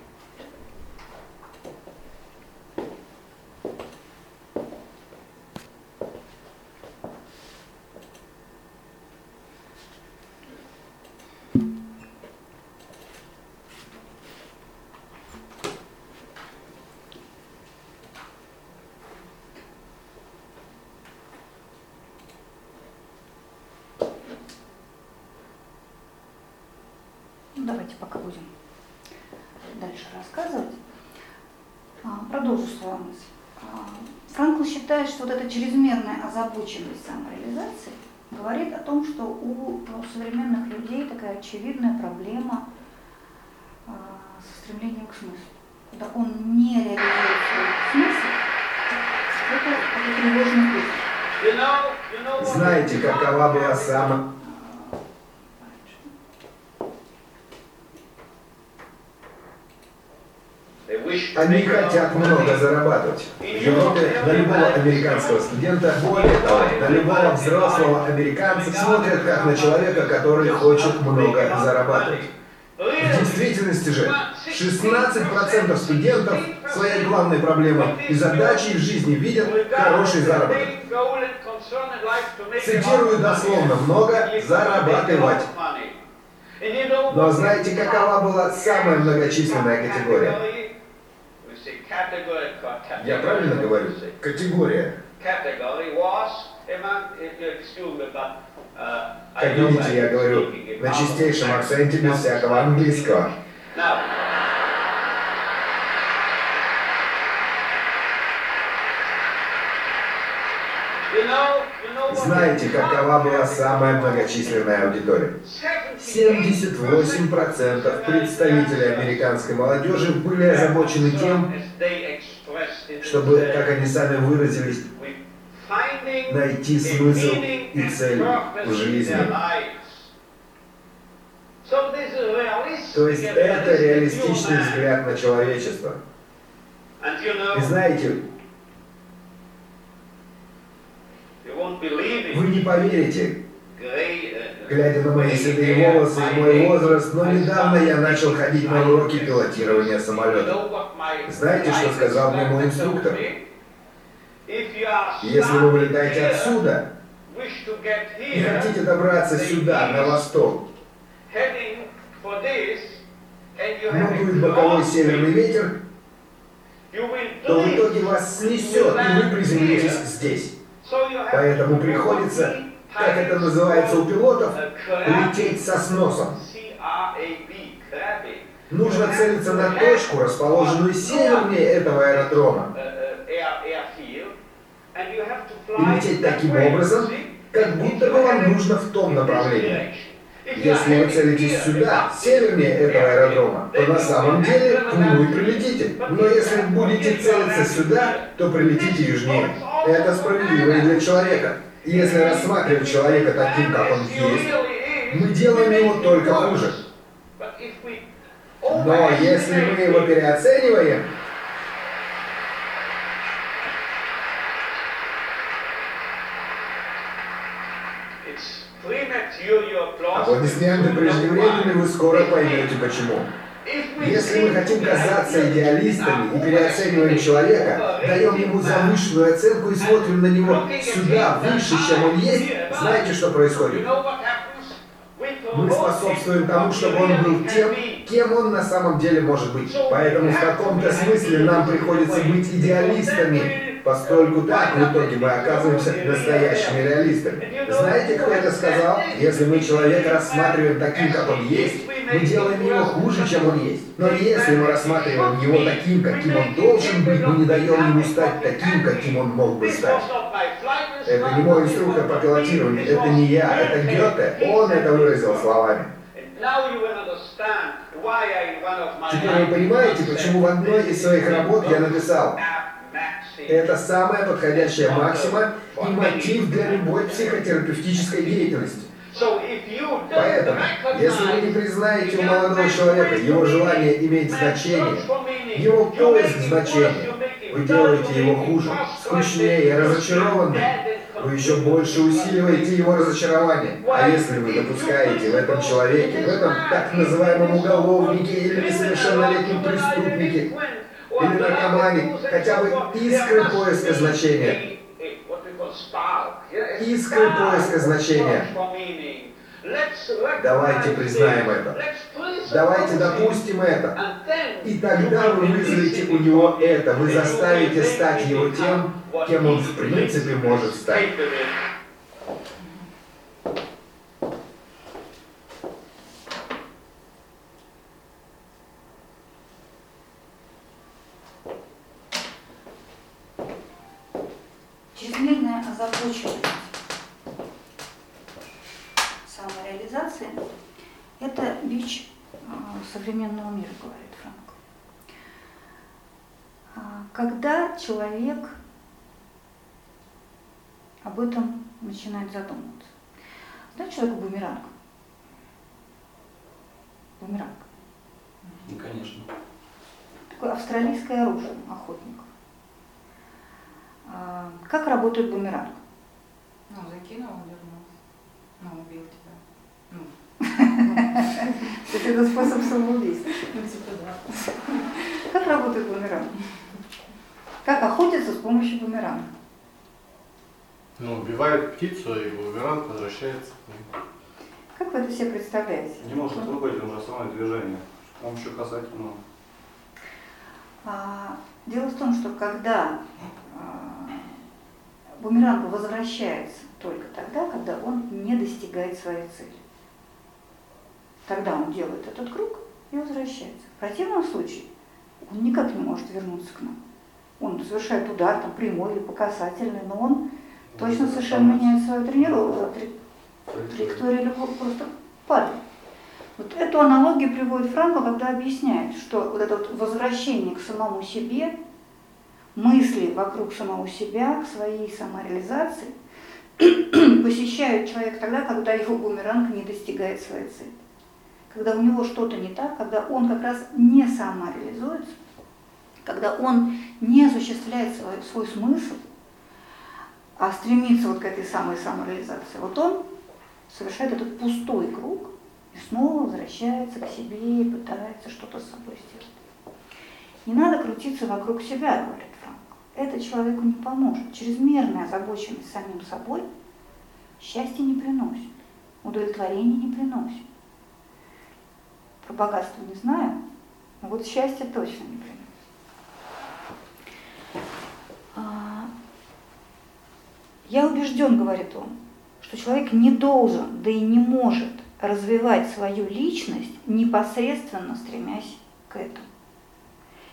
Давайте пока будем дальше рассказывать. А, Продолжу свою мысль. А, Франкл считает, что вот эта чрезмерная озабоченность самореализацией говорит о том, что у современных людей такая очевидная проблема а, со стремлением к смыслу. Когда он не реализует свой смысл, это, это тревожный путь. Знаете, какова была самая... Они хотят много зарабатывать. В на любого американского студента, более того, на любого взрослого американца смотрят как на человека, который хочет много зарабатывать. В действительности же 16% студентов своей главной проблемой и задачей в жизни видят хороший заработок. Цитирую дословно, много зарабатывать. Но знаете, какова была самая многочисленная категория? Я правильно говорю? Категория. Как видите, я говорю на чистейшем акценте без всякого английского. Знаете, какова была самая многочисленная аудитория? 78% представителей американской молодежи были озабочены тем, чтобы, как они сами выразились, найти смысл и цель в жизни. То есть это реалистичный взгляд на человечество. И знаете, вы не поверите, глядя на мои седые волосы и мой возраст, но недавно я начал ходить на уроки пилотирования самолета. Знаете, что сказал мне мой инструктор? Если вы вылетаете отсюда и хотите добраться сюда, на восток, но дует боковой северный ветер, то в итоге вас снесет, и вы приземлитесь здесь. Поэтому приходится, как это называется у пилотов, лететь со сносом. Нужно целиться на точку, расположенную севернее этого аэродрома, и лететь таким образом, как будто бы вам нужно в том направлении. Если вы целитесь сюда, севернее этого аэродрома, то на самом деле к нему и прилетите. Но если будете целиться сюда, то прилетите южнее. Это справедливо и для человека. Если рассматривать человека таким, как он есть, мы делаем его только хуже. Но если мы его переоцениваем, аплодисменты преждевременны, вы скоро поймете почему. Если мы хотим казаться идеалистами и переоцениваем человека, даем ему завышенную оценку и смотрим на него сюда, выше, чем он есть, знаете, что происходит? Мы способствуем тому, чтобы он был тем, кем он на самом деле может быть. Поэтому в каком-то смысле нам приходится быть идеалистами, поскольку так в итоге мы оказываемся настоящими реалистами. Знаете, кто это сказал? Если мы человека рассматриваем таким, как он есть, мы делаем его хуже, чем он есть. Но если мы рассматриваем его таким, каким он должен быть, мы не даем ему стать таким, каким он мог бы стать. Это не мой инструктор по пилотированию, это не я, это Гёте. Он это выразил словами. Теперь вы понимаете, почему в одной из своих работ я написал это самая подходящая максима и мотив для любой психотерапевтической деятельности. Поэтому, если вы не признаете у молодого человека его желание иметь значение, его поиск значения, вы делаете его хуже, скучнее, разочарованным, вы еще больше усиливаете его разочарование. А если вы допускаете в этом человеке, в этом так называемом уголовнике или несовершеннолетнем преступнике, или наркомане, хотя бы искры поиска значения, искры поиска значения, Давайте признаем это. Давайте допустим это. И тогда вы вызовете у него это. Вы заставите стать его тем, кем он в принципе может стать. озабоченность самореализации – это бич э, современного мира, говорит Франк. А, Когда человек об этом начинает задумываться. Знаете, что такое бумеранг? Бумеранг. Ну, конечно. Такое австралийское оружие охотников. А, Как работает бумеранг? Ну, закинул, вернулся. Ну, убил это способ самоубийства. ну, типа. Как работает бумеранг? Как охотятся с помощью бумеранга? Ну, убивает птицу, и бумеранг возвращается к ним. Как вы это себе представляете? Не может выбрать уже основное движение. С помощью касательного. А, Дело в том, что когда а, бумеранг возвращается только тогда, когда он не достигает своей цели. Тогда он делает этот круг и возвращается. В противном случае он никак не может вернуться к нам. Он совершает удар, там, прямой или по касательной, но он точно совершенно меняет свою тренировку, траектория любого просто падает. Вот эту аналогию приводит Франко, когда объясняет, что вот это вот возвращение к самому себе, мысли вокруг самого себя, к своей самореализации, посещают человека тогда, когда его бумеранг не достигает своей цели. Когда у него что-то не так, когда он как раз не самореализуется, когда он не осуществляет свой, свой смысл, а стремится вот к этой самой самореализации. Вот он совершает этот пустой круг и снова возвращается к себе и пытается что-то с собой сделать. Не надо крутиться вокруг себя, говорит Франк. Это человеку не поможет. Чрезмерная озабоченность самим собой счастья не приносит, удовлетворения не приносит. Про богатство не знаю, но вот счастье точно не приносит. А, Я убежден, говорит он, что человек не должен, да и не может развивать свою личность, непосредственно стремясь к этому.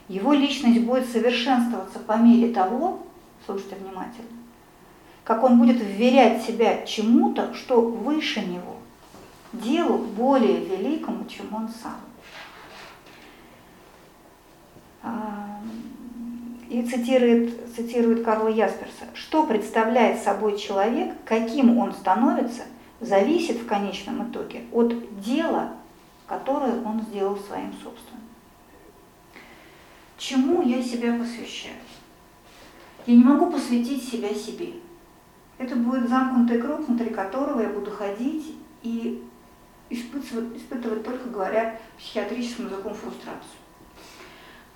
Его личность будет совершенствоваться по мере того, слушайте внимательно, как он будет вверять себя чему-то, что выше него, делу более великому, чем он сам. А, И цитирует, цитирует Карла Ясперса, что представляет собой человек, каким он становится, зависит в конечном итоге от дела, которое он сделал своим собственным. Чему я себя посвящаю? Я не могу посвятить себя себе. Это будет замкнутый круг, внутри которого я буду ходить и испытывать, испытывать только говоря психиатрическим языком фрустрацию.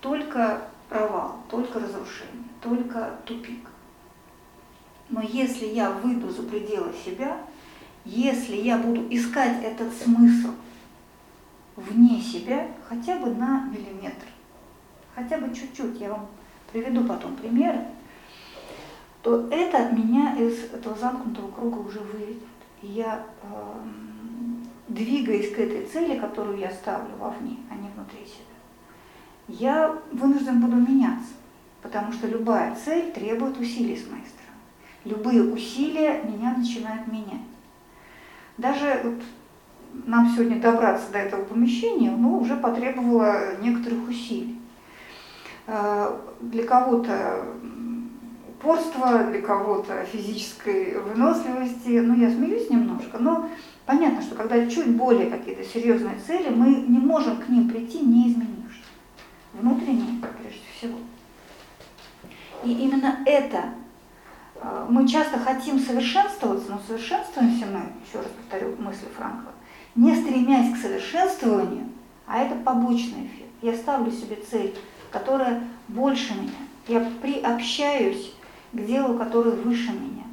Только провал, только разрушение, только тупик. Но если я выйду за пределы себя, если я буду искать этот смысл вне себя хотя бы на миллиметр, хотя бы чуть-чуть, я вам приведу потом примеры, то это меня из этого замкнутого круга уже выведет. И я, э, двигаясь к этой цели, которую я ставлю вовне, а не внутри себя, я вынужден буду меняться, потому что любая цель требует усилий с моей стороны. Любые усилия меня начинают менять. Даже вот нам сегодня добраться до этого помещения, ну, уже потребовало некоторых усилий. Э, Для кого-то упорства, для кого-то физической выносливости. Ну, я смеюсь немножко, но понятно, что когда чуть более какие-то серьезные цели, мы не можем к ним прийти, не изменившись. Внутренне, прежде всего. И именно это э, мы часто хотим совершенствоваться, но совершенствуемся мы, еще раз повторю мысли Франкла, не стремясь к совершенствованию, а это побочный эффект. Я ставлю себе цель, которая больше меня. Я приобщаюсь к делу, которое выше меня.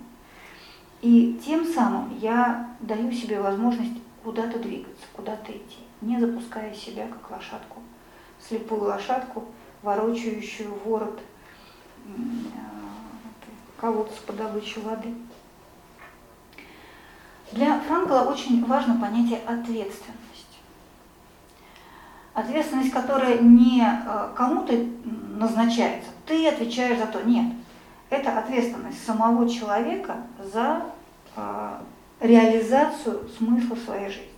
И тем самым я даю себе возможность куда-то двигаться, куда-то идти, не запуская себя как лошадку, слепую лошадку, ворочающую ворот э, колодца по добыче воды. Для Франкла очень важно понятие ответственность. Ответственность, которая не э, кому-то назначается, ты отвечаешь за то. Нет. Это ответственность самого человека за а, реализацию смысла своей жизни.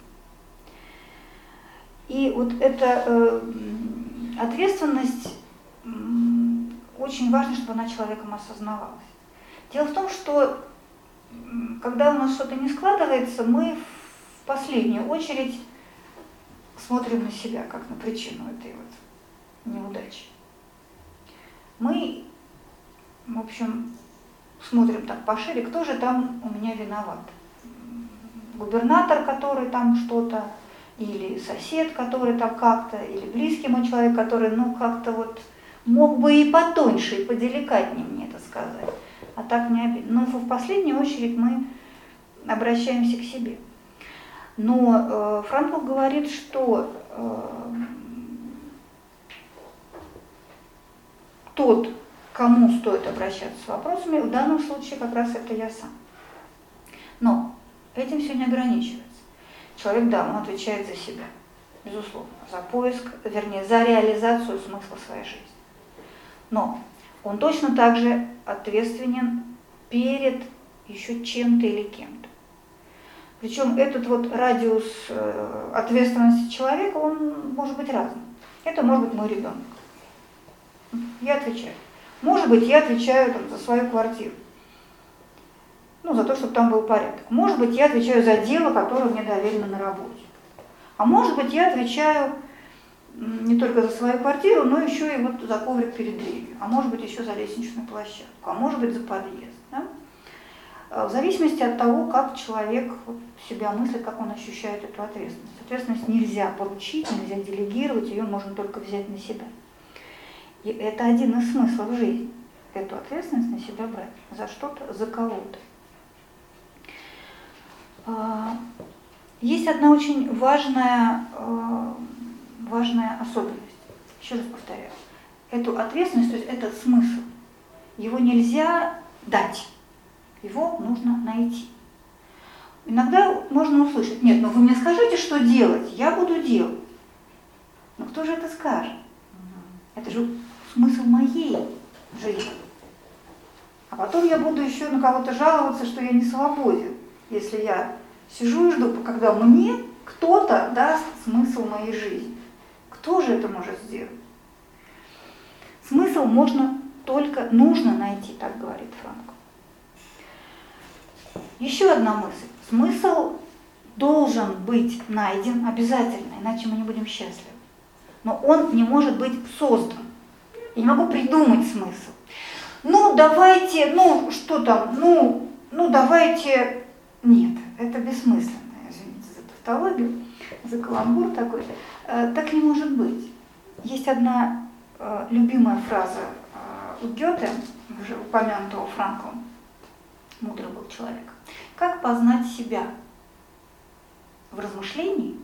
И вот эта э, ответственность очень важно, чтобы она человеком осознавалась. Дело в том, что когда у нас что-то не складывается, мы в последнюю очередь смотрим на себя, как на причину этой вот неудачи. Мы, в общем, смотрим так пошире, кто же там у меня виноват. Губернатор, который там что-то, или сосед, который там как-то, или близкий мой человек, который, ну, как-то вот мог бы и потоньше, и поделикатнее мне это сказать. А так не обидно. Но в последнюю очередь мы обращаемся к себе. Но э, Франкл говорит, что э, тот, кому стоит обращаться с вопросами, в данном случае как раз это я сам. Но этим все не ограничивается. Человек, да, он отвечает за себя, безусловно, за поиск, вернее, за реализацию смысла своей жизни. Но он точно так же ответственен перед еще чем-то или кем-то. Причем этот вот радиус э, ответственности человека, он может быть разным. Это может быть мой ребенок. Я отвечаю. Может быть, я отвечаю там, за свою квартиру. Ну, за то, чтобы там был порядок. Может быть, я отвечаю за дело, которое мне доверено на работе. А может быть, я отвечаю не только за свою квартиру, но еще и вот за коврик перед дверью. А может быть, еще за лестничную площадку. А может быть, за подъезд. Да? А в зависимости от того, как человек себя мыслит, как он ощущает эту ответственность. Ответственность нельзя поручить, нельзя делегировать, ее можно только взять на себя. И это один из смыслов жизни. Эту ответственность на себя брать. За что-то, за кого-то. А, есть одна очень важная, а, важная особенность. Еще раз повторяю. Эту ответственность, то есть этот смысл, его нельзя дать. Его нужно найти. Иногда можно услышать, нет, ну вы мне скажите, что делать, я буду делать. Но кто же это скажет? Это же смысл моей жизни. А потом я буду еще на кого-то жаловаться, что я не свободен, если я сижу и жду, когда мне кто-то даст смысл моей жизни. Кто же это может сделать? Смысл можно только, нужно найти, так говорит Франко. Еще одна мысль. Смысл должен быть найден обязательно, иначе мы не будем счастливы. Но он не может быть создан. Я не могу придумать смысл. Ну, давайте, ну, что там, ну, ну, давайте... Нет, это бессмысленно, извините за тавтологию, за каламбур такой. Э, так не может быть. Есть одна э, любимая фраза э, у Гёте, уже упомянутого Франком, мудрый был человек. Как познать себя? В размышлении?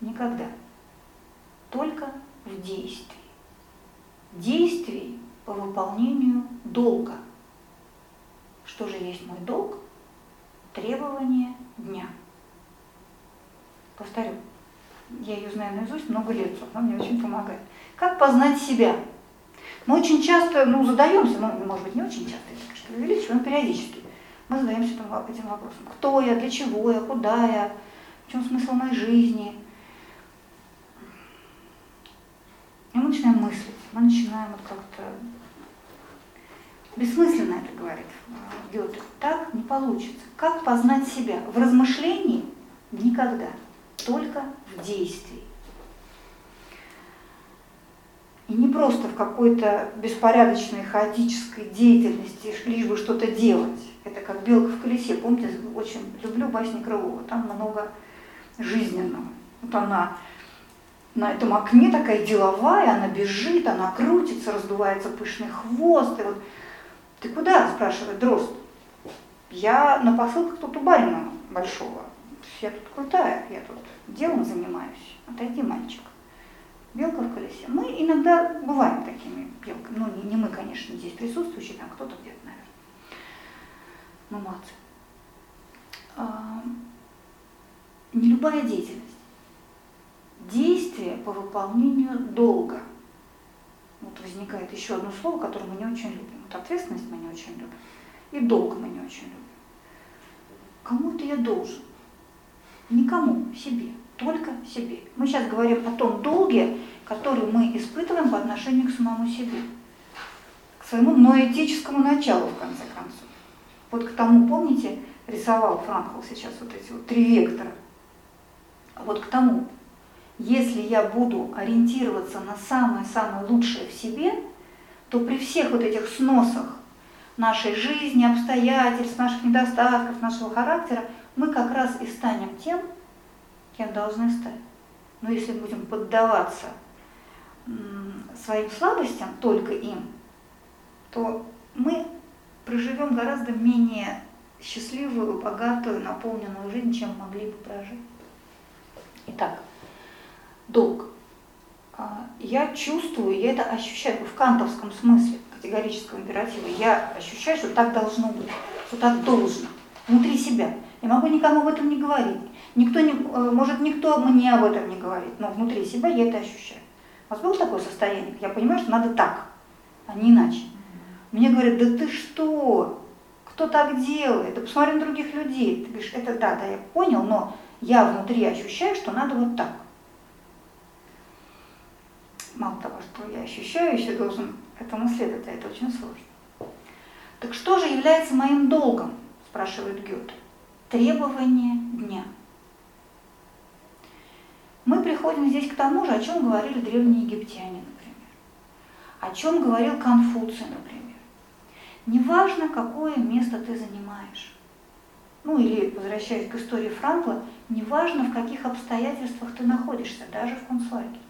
Никогда. Только в действии действий по выполнению долга. Что же есть мой долг? Требование дня. Повторю, я ее знаю наизусть много лет, она мне очень помогает. Как познать себя? Мы очень часто, ну, задаемся, ну, может быть, не очень часто, это, конечно, увеличиваем периодически. Мы задаемся этим вопросом. Кто я, для чего я, куда я, в чем смысл моей жизни. И мы начинаем мыслить мы начинаем вот как-то... Бессмысленно это говорит Гёте. Так не получится. Как познать себя? В размышлении никогда, только в действии. И не просто в какой-то беспорядочной, хаотической деятельности, лишь бы что-то делать. Это как белка в колесе. Помните, очень люблю басни Крылова. Там много жизненного. Вот она на этом окне такая деловая, она бежит, она крутится, раздувается пышный хвост. И вот, ты куда, спрашивает Дрозд. Я на посылках тут у барина большого. Я тут крутая, я тут делом занимаюсь. Отойди, мальчик. Белка в колесе. Мы иногда бываем такими белками. Ну, не, не мы, конечно, здесь присутствующие, там кто-то где-то, наверное. Ну, молодцы. А, не любая деятельность по выполнению долга. Вот возникает еще одно слово, которое мы не очень любим. Вот ответственность мы не очень любим, и долг мы не очень любим. Кому это я должен? Никому, себе, только себе. Мы сейчас говорим о том долге, который мы испытываем по отношению к самому себе, к своему ноэтическому началу, в конце концов. Вот к тому, помните, рисовал Франкл сейчас вот эти вот три вектора. Вот к тому, если я буду ориентироваться на самое-самое лучшее в себе, то при всех вот этих сносах нашей жизни, обстоятельств, наших недостатков, нашего характера, мы как раз и станем тем, кем должны стать. Но если будем поддаваться своим слабостям, только им, то мы проживем гораздо менее счастливую, богатую, наполненную жизнь, чем могли бы прожить. Итак, долг. А, я чувствую, я это ощущаю в кантовском смысле категорического императива. Я ощущаю, что так должно быть, что так должно, внутри себя. Я могу никому об этом не говорить. Никто не, э, может, никто мне об этом не говорит, но внутри себя я это ощущаю. У вас было такое состояние? Я понимаю, что надо так, а не иначе. Мне говорят, да ты что? Кто так делает? Да посмотри на других людей. Ты говоришь, это да, да, я понял, но я внутри ощущаю, что надо вот так. Мало того, что я ощущаю, еще должен этому следовать, а это очень сложно. Так что же является моим долгом, спрашивает Гёте. Требование дня. Мы приходим здесь к тому же, о чем говорили древние египтяне, например. О чем говорил Конфуций, например. Неважно, какое место ты занимаешь. Ну или, возвращаясь к истории Франкла, неважно, в каких обстоятельствах ты находишься, даже в концлагере.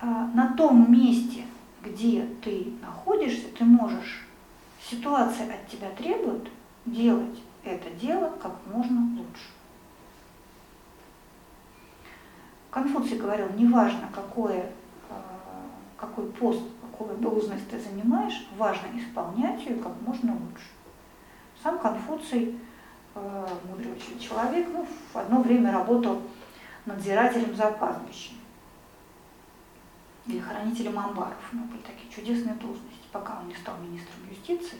А, на том месте, где ты находишься, ты можешь, ситуация от тебя требует делать это дело как можно лучше. Конфуций говорил, неважно, какое, а, какой пост, какую должность ты занимаешь, важно исполнять ее как можно лучше. Сам Конфуций, э, мудрый человек, ну, в одно время работал надзирателем за пастбищем или хранителем амбаров. У него были такие чудесные должности, пока он не стал министром юстиции.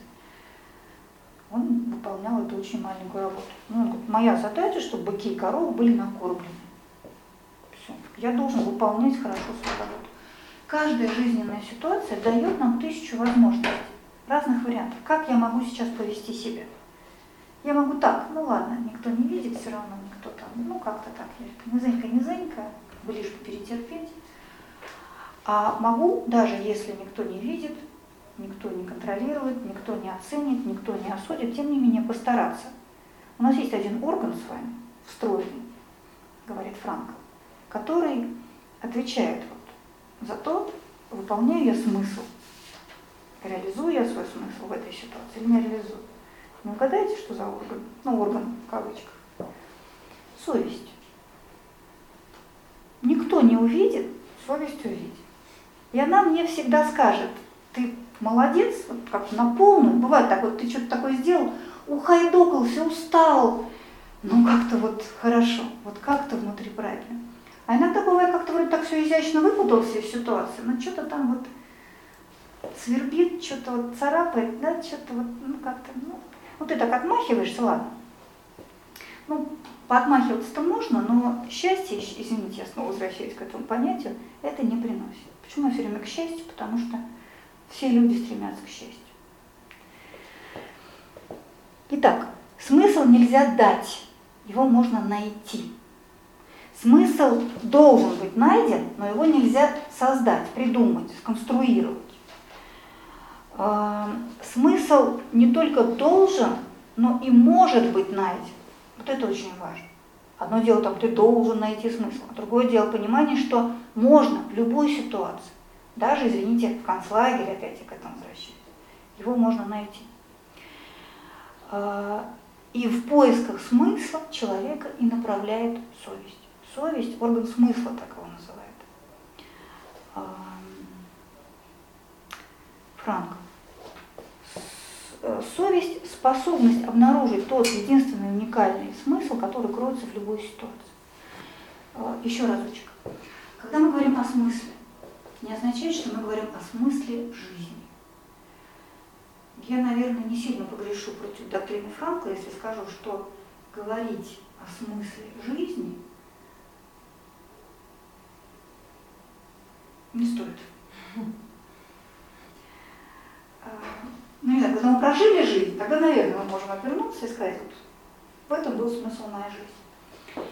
Он выполнял эту очень маленькую работу. Ну, он говорит, моя задача, чтобы быки и коровы были накормлены. Все. Я должен выполнять хорошо свою работу. Каждая жизненная ситуация дает нам тысячу возможностей, разных вариантов. Как я могу сейчас повести себя? Я могу так, ну ладно, никто не видит, все равно никто там, ну как-то так, низенько, низенько, бы лишь бы перетерпеть. А могу, даже если никто не видит, никто не контролирует, никто не оценит, никто не осудит, тем не менее постараться. У нас есть один орган с вами, встроенный, говорит Франко, который отвечает вот, за то, выполняю я смысл, реализую я свой смысл в этой ситуации или не реализую. Не угадаете, что за орган? Ну, орган в кавычках. Совесть. Никто не увидит, совесть увидит. И она мне всегда скажет, ты молодец, вот как на полную, бывает так, вот ты что-то такое сделал, ухайдокался, устал, ну как-то вот хорошо, вот как-то внутри правильно. А иногда бывает как-то вроде так все изящно выпутался из ситуации, но что-то там вот свербит, что-то вот царапает, да, что-то вот, ну как-то, ну, вот ты так отмахиваешься, ладно. Ну, поотмахиваться-то можно, но счастье, извините, я снова возвращаюсь к этому понятию, это не приносит. Почему все время к счастью? Потому что все люди стремятся к счастью. Итак, смысл нельзя дать, его можно найти. Смысл должен быть найден, но его нельзя создать, придумать, сконструировать. Смысл не только должен, но и может быть найден. Вот это очень важно. Одно дело, там, ты должен найти смысл, а другое дело понимание, что можно в любой ситуации, даже, извините, в концлагере, опять я к этому возвращаюсь, его можно найти. А, и в поисках смысла человека и направляет совесть. Совесть – орган смысла, так его называют. Франк. Э, совесть – способность обнаружить тот единственный уникальный смысл, который кроется в любой ситуации. Э, еще разочек. Когда мы говорим о смысле, не означает, что мы говорим о смысле жизни. Я, наверное, не сильно погрешу против доктрины Франкла, если скажу, что говорить о смысле жизни не стоит. Ну, не знаю, когда мы прожили жизнь, тогда, наверное, мы можем отвернуться и сказать, вот в этом был смысл моей жизни.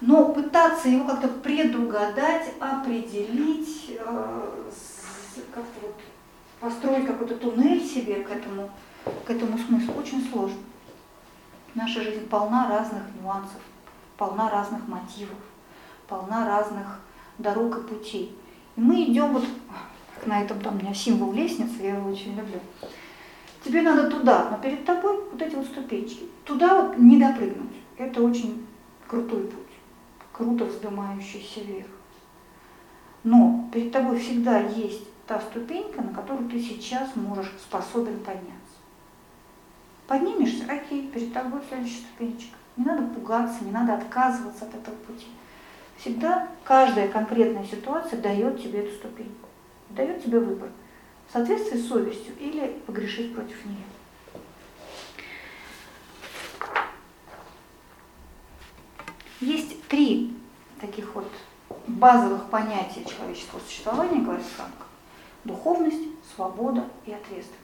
Но пытаться его как-то предугадать, определить, э, как-то вот построить какой-то туннель себе к этому, к этому смыслу очень сложно. Наша жизнь полна разных нюансов, полна разных мотивов, полна разных дорог и путей. И мы идем вот, на этом там у меня символ лестницы, я его очень люблю. Тебе надо туда, но перед тобой вот эти вот ступенечки. Туда вот не допрыгнуть. Это очень крутой путь, круто вздымающийся вверх. Но перед тобой всегда есть та ступенька, на которую ты сейчас можешь способен подняться. Поднимешься, окей, перед тобой следующая ступенечка. Не надо пугаться, не надо отказываться от этого пути. Всегда каждая конкретная ситуация дает тебе эту ступеньку, дает тебе выбор в соответствии с совестью или погрешить против нее. Есть три таких вот базовых понятия человеческого существования, говорит Франк. Духовность, свобода и ответственность.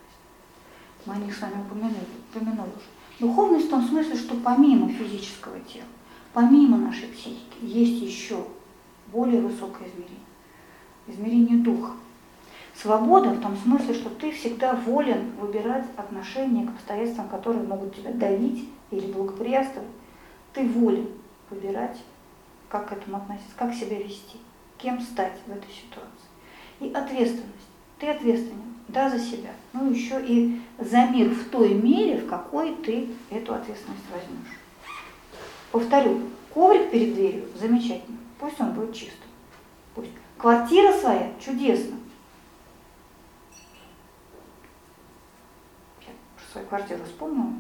Мы о них с вами упомянули, упомянули уже. Духовность в том смысле, что помимо физического тела, помимо нашей психики, есть еще более высокое измерение. Измерение духа. Свобода в том смысле, что ты всегда волен выбирать отношения к обстоятельствам, которые могут тебя давить или благоприятствовать. Ты волен выбирать, как к этому относиться, как себя вести, кем стать в этой ситуации. И ответственность. Ты ответственен, да, за себя, но еще и за мир в той мере, в какой ты эту ответственность возьмешь. Повторю, коврик перед дверью замечательно, пусть он будет чистым. Пусть. Квартира своя чудесно. Я про свою квартиру вспомнила,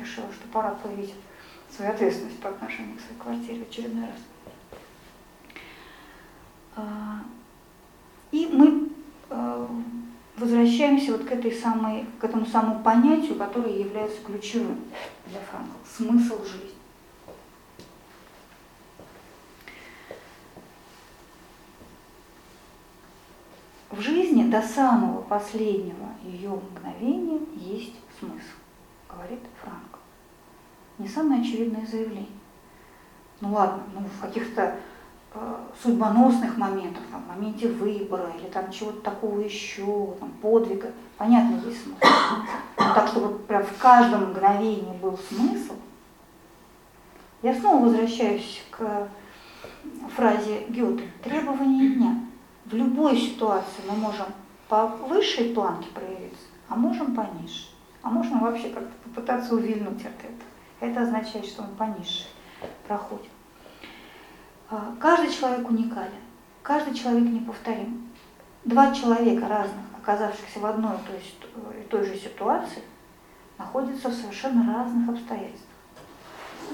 решила, что пора проявить свою ответственность по отношению к своей квартире в очередной раз. А, И мы э, возвращаемся вот к, этой самой, к этому самому понятию, которое является ключевым для Франкла – смысл жизни. В жизни до самого последнего ее мгновения есть смысл, говорит Франк. Не самое очевидное заявление. Ну ладно, ну в каких-то э, судьбоносных моментах, там, в моменте выбора или там чего-то такого еще, там, подвига, понятно, есть смысл. Но так, чтобы прям в каждом мгновении был смысл, я снова возвращаюсь к фразе Гёте «требования дня». В любой ситуации мы можем по высшей планке проявиться, а можем пониже. А можем вообще как-то попытаться увильнуть от этого. Это означает, что мы пониже проходим. А, Каждый человек уникален, каждый человек неповторим. Два человека разных, оказавшихся в одной то есть, и той же ситуации, находятся в совершенно разных обстоятельствах.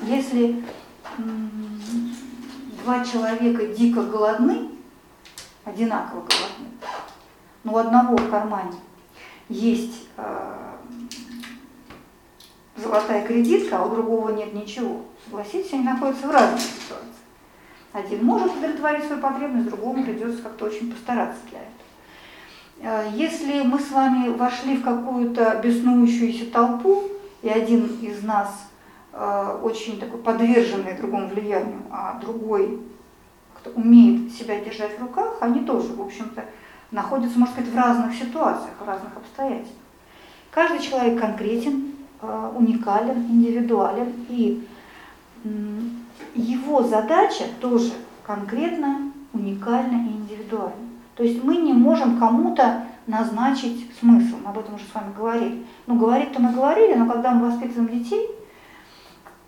Если два человека дико голодны, одинаково голодны, но у одного в кармане есть э, золотая кредитка, а у другого нет ничего. Согласитесь, они находятся в разных ситуациях. Один может удовлетворить свою потребность, другому придется как-то очень постараться для этого. Э, Если мы с вами вошли в какую-то беснующуюся толпу, и один из нас э, очень такой подверженный другому влиянию, а другой кто умеет себя держать в руках, они тоже, в общем-то, находятся, можно сказать, в разных ситуациях, в разных обстоятельствах. Каждый человек конкретен, э, уникален, индивидуален, и его задача тоже конкретно, уникальна и индивидуальна. То есть мы не можем кому-то назначить смысл, мы об этом уже с вами говорили. Ну, говорить-то мы говорили, но когда мы воспитываем детей,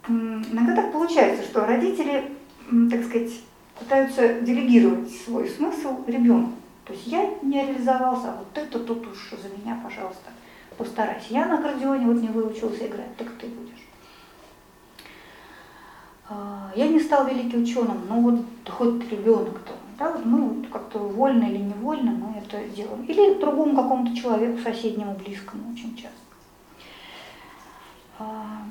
иногда так получается, что родители, так сказать, пытаются делегировать свой смысл ребенку. То есть я не реализовался, а вот это тут уж за меня, пожалуйста, постарайся. Я на аккордеоне вот не выучился играть, так ты будешь. А, Я не стал великим ученым, но вот хоть ребенок-то. Да, вот мы вот как-то вольно или невольно мы это делаем. Или другому какому-то человеку, соседнему, близкому очень часто. А,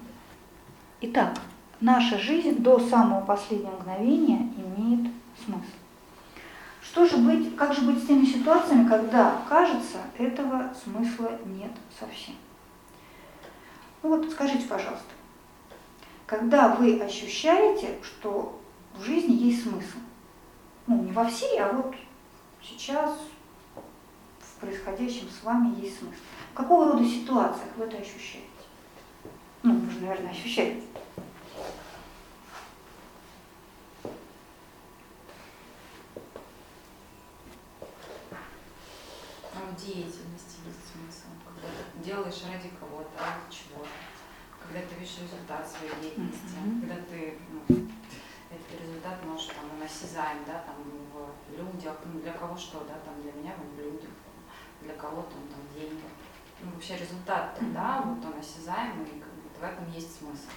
Итак, наша жизнь до самого последнего мгновения имеет смысл. Что же быть, как же быть с теми ситуациями, когда, кажется, этого смысла нет совсем? Ну вот скажите, пожалуйста, когда вы ощущаете, что в жизни есть смысл, ну не во всей, а вот сейчас в происходящем с вами есть смысл. Какого рода ситуациях вы это ощущаете? Ну, вы же, наверное, ощущаете. Ну, деятельности есть смысл. Когда ты делаешь ради кого-то, ради чего-то. Когда ты видишь результат своей деятельности. Мгм. Когда ты, ну, этот результат можешь там он осязаем, да, там в людях, ну, для кого что, да, там для меня он в людях, для кого-то он там деньги. Ну, вообще результат тогда, вот он осязаемый, и как бы в этом есть смысл.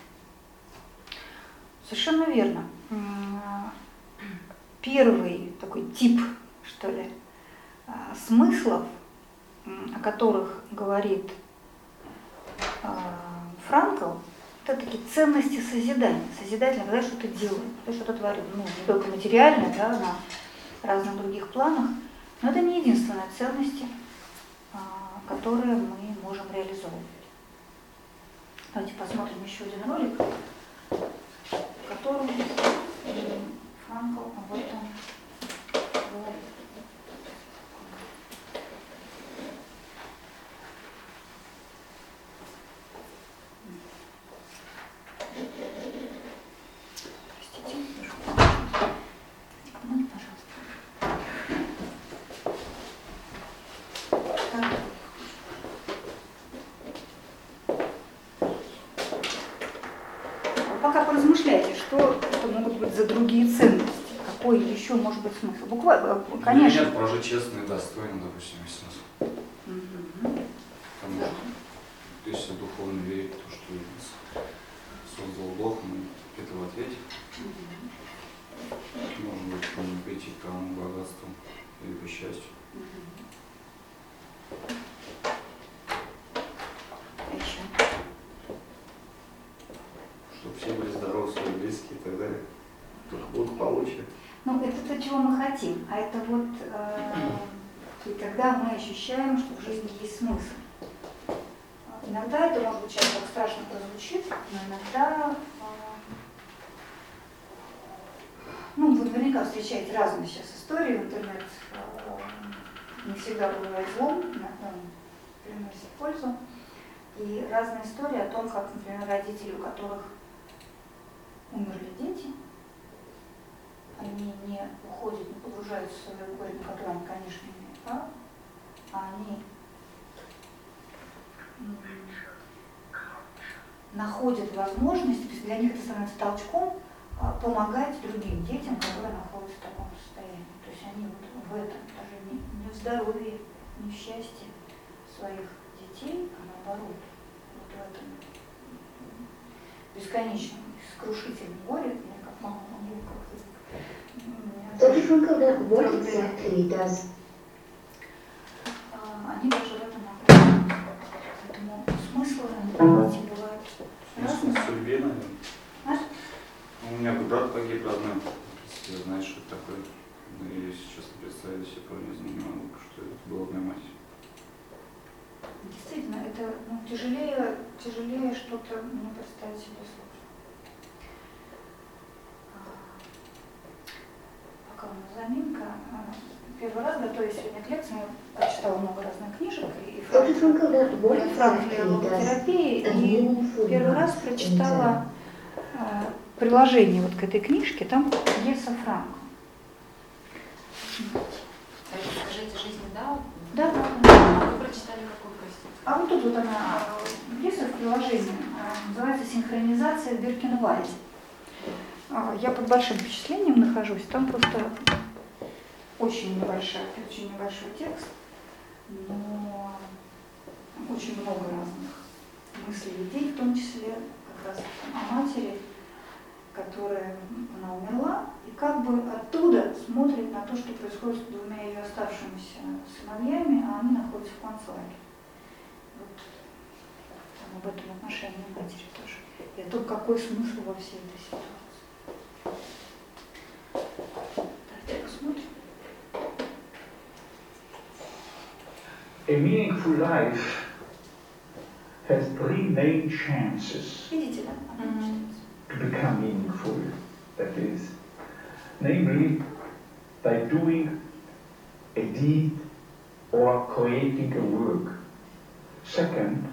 Совершенно верно. Первый такой тип, что ли, а, смыслов, о которых говорит а, Франкл, это такие ценности созидания. Созидательно, когда что-то делаем, когда что-то творим. Ну, не только материально, да, на разных других планах. Но это не единственные ценности, а, которые мы можем реализовывать. Давайте посмотрим еще один ролик в котором Франкл об этом говорит. Простите, прошу. Секунду, пожалуйста. Так. Пока поразмышляйте, что это могут быть за другие ценности, какой еще может быть смысл. Буквально, Для конечно. меня прожить честно и достойно, допустим, есть смысл. Мгм. Потому Да. что если духовно верить в то, что создал Бог, мы это в ответе. Может быть, можем прийти к тому богатству или к счастью. А еще? Чтобы все были здоровы, свои близкие и так далее. Только благополучие. Ну, это то, чего мы хотим. А это вот э, и когда мы ощущаем, что в жизни есть смысл. Иногда это может быть сейчас так страшно прозвучит, но иногда э, ну, вы наверняка встречаете разные сейчас истории интернет. э, Не всегда бывает злом, иногда он приносит пользу. И разные истории о том, как, например, родители, у которых умерли дети, они не уходят, не погружаются в свое горе, на которое они, конечно, имеют право, а они находят возможность, для них это становится толчком, а, помогать другим детям, которые находятся в таком состоянии. То есть они вот в этом, даже не, не в здоровье, не в счастье своих детей, а наоборот, вот в этом бесконечном, сокрушительном горе, я как мама могу как-то м, Dr. Frankel, then what exactly does а, они даже в этом находятся. Поэтому смыслы, бывают разные. в судьбе, наверное. А? У меня брат погиб родной. Если знаешь, что это такое. Да я сейчас представить себе просто не могу, что это была моя мать. Действительно, это ну, тяжелее, тяжелее что-то мне представить себе сложно. А, Пока у нас заминка. а, Первый раз, готовясь сегодня к лекции, я прочитала много разных книжек и then what и meaningful первый раз прочитала э, приложение вот к этой книжке, там Еса Франко. А это скажите, жизнь да? Да, да, А вы прочитали какую простите? А вот тут вот она, Еса в приложении, называется «Синхронизация в Биркенвальде». А, Я под большим впечатлением нахожусь, там просто очень небольшой, очень небольшой текст, но очень много разных мыслей идей, в том числе как раз о матери, которая, она умерла, и как бы оттуда смотрит на то, что происходит с двумя ее оставшимися сыновьями, а они находятся в концлагере. Вот там об этом отношении матери тоже. И о том, какой смысл во всей этой ситуации. A meaningful life has three main chances to become meaningful, that is, namely by doing a deed or creating a work. Second,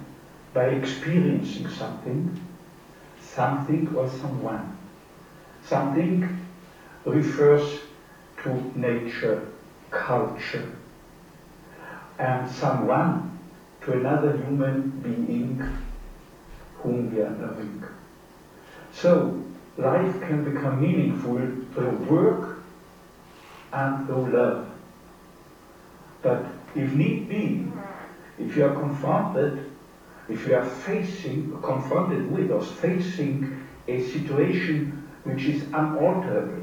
by experiencing something, something or someone. Something refers to nature, culture, and someone to another human being whom we are loving. So, life can become meaningful through work and through love. But if need be, if you are confronted, if you are facing, confronted with or facing a situation which is unalterable,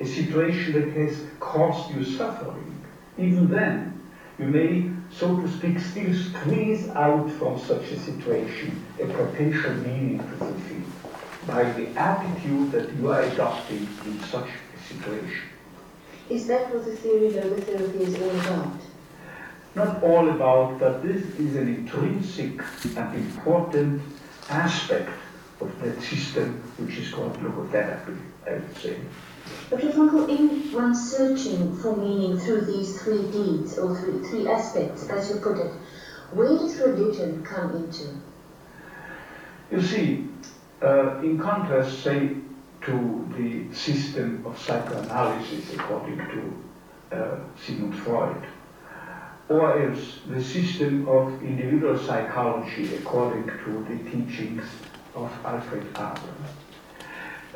a situation that has caused you suffering, even then, you may, so to speak, still squeeze out from such a situation a potential meaning to fulfill by the attitude that you are adopting in such a situation. Is that what the theory of logotherapy is all about? Not all about, but this is an intrinsic and important aspect of that system which is called logotherapy, I would say. Dr. Frankel, in one searching for meaning through these three deeds, or three, three aspects, as you put it, where does religion come into? You see, uh, in contrast, say, to the system of psychoanalysis according to uh, Sigmund Freud, or else the system of individual psychology according to the teachings of Alfred Adler.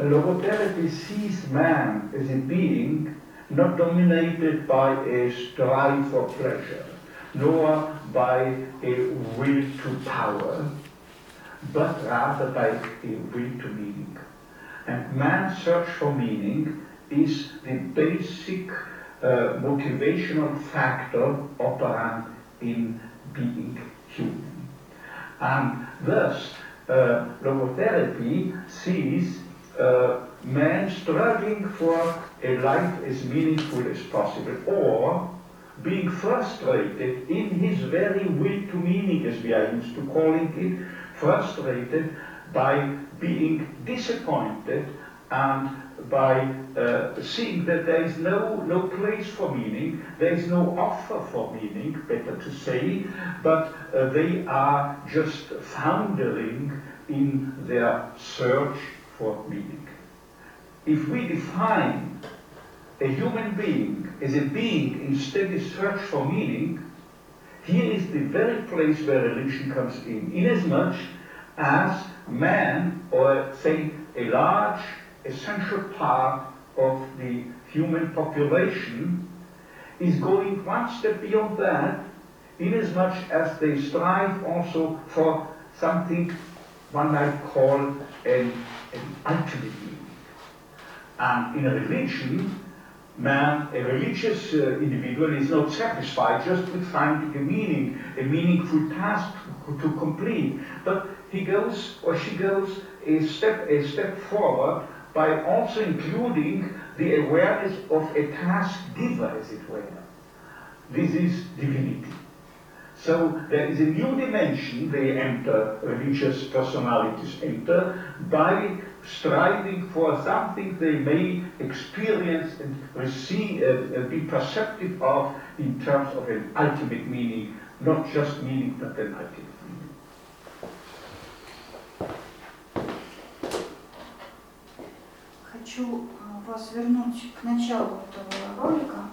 Logotherapy sees man as a being not dominated by a strive for pleasure, nor by a will to power, but rather by a will to meaning. And man's search for meaning is the basic uh, motivational factor operant in being human. And thus, uh, logotherapy sees uh, man struggling for a life as meaningful as possible, or being frustrated in his very will to meaning, as we are used to calling it, frustrated by being disappointed and by uh, seeing that there is no, no place for meaning, there is no offer for meaning, better to say, but uh, they are just foundering in their search for meaning. If we define a human being as a being in steady search for meaning, here is the very place where religion comes in, inasmuch as man, or say a large essential part of the human population, is going one step beyond that, inasmuch as they strive also for something one might call an, an ultimate meaning. And in a religion, man, a religious uh, individual is not satisfied just with finding a meaning, a meaningful task to complete, but he goes or she goes a step, a step forward by also including the awareness of a task giver, as it were. This is divinity. So there is a new dimension they enter, religious personalities enter, by striving for something they may experience and receive, uh, be perceptive of in terms of an ultimate meaning, not just meaning, but an ultimate meaning. Хочу а, вас вернуть к началу этого ролика,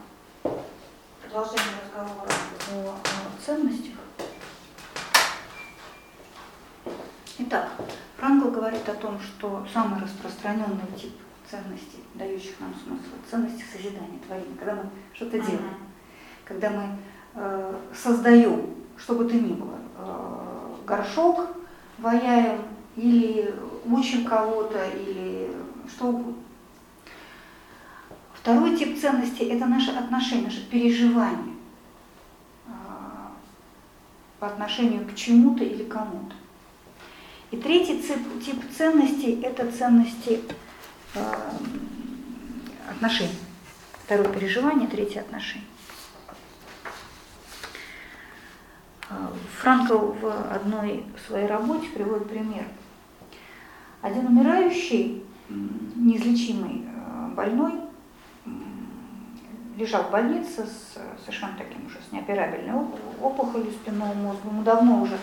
Продолжение разговора о, о ценностях. Итак, Франкл говорит о том, что самый распространенный тип ценностей, дающих нам смысл, ценности созидания, творения, когда мы что-то делаем, когда мы э, создаем, что бы то ни было, э, горшок, ваяем или учим кого-то, или что угодно. Второй тип ценностей – это наши отношения, наши переживания а, по отношению к чему-то или кому-то. И третий тип, тип ценностей – это ценности э, отношений. Второе переживание, третье отношение. Франкл в одной своей работе приводит пример. Один умирающий, неизлечимый больной, лежал в больнице с совершенно таким уже с неоперабельной опухолью спинного мозга. Ему давно уже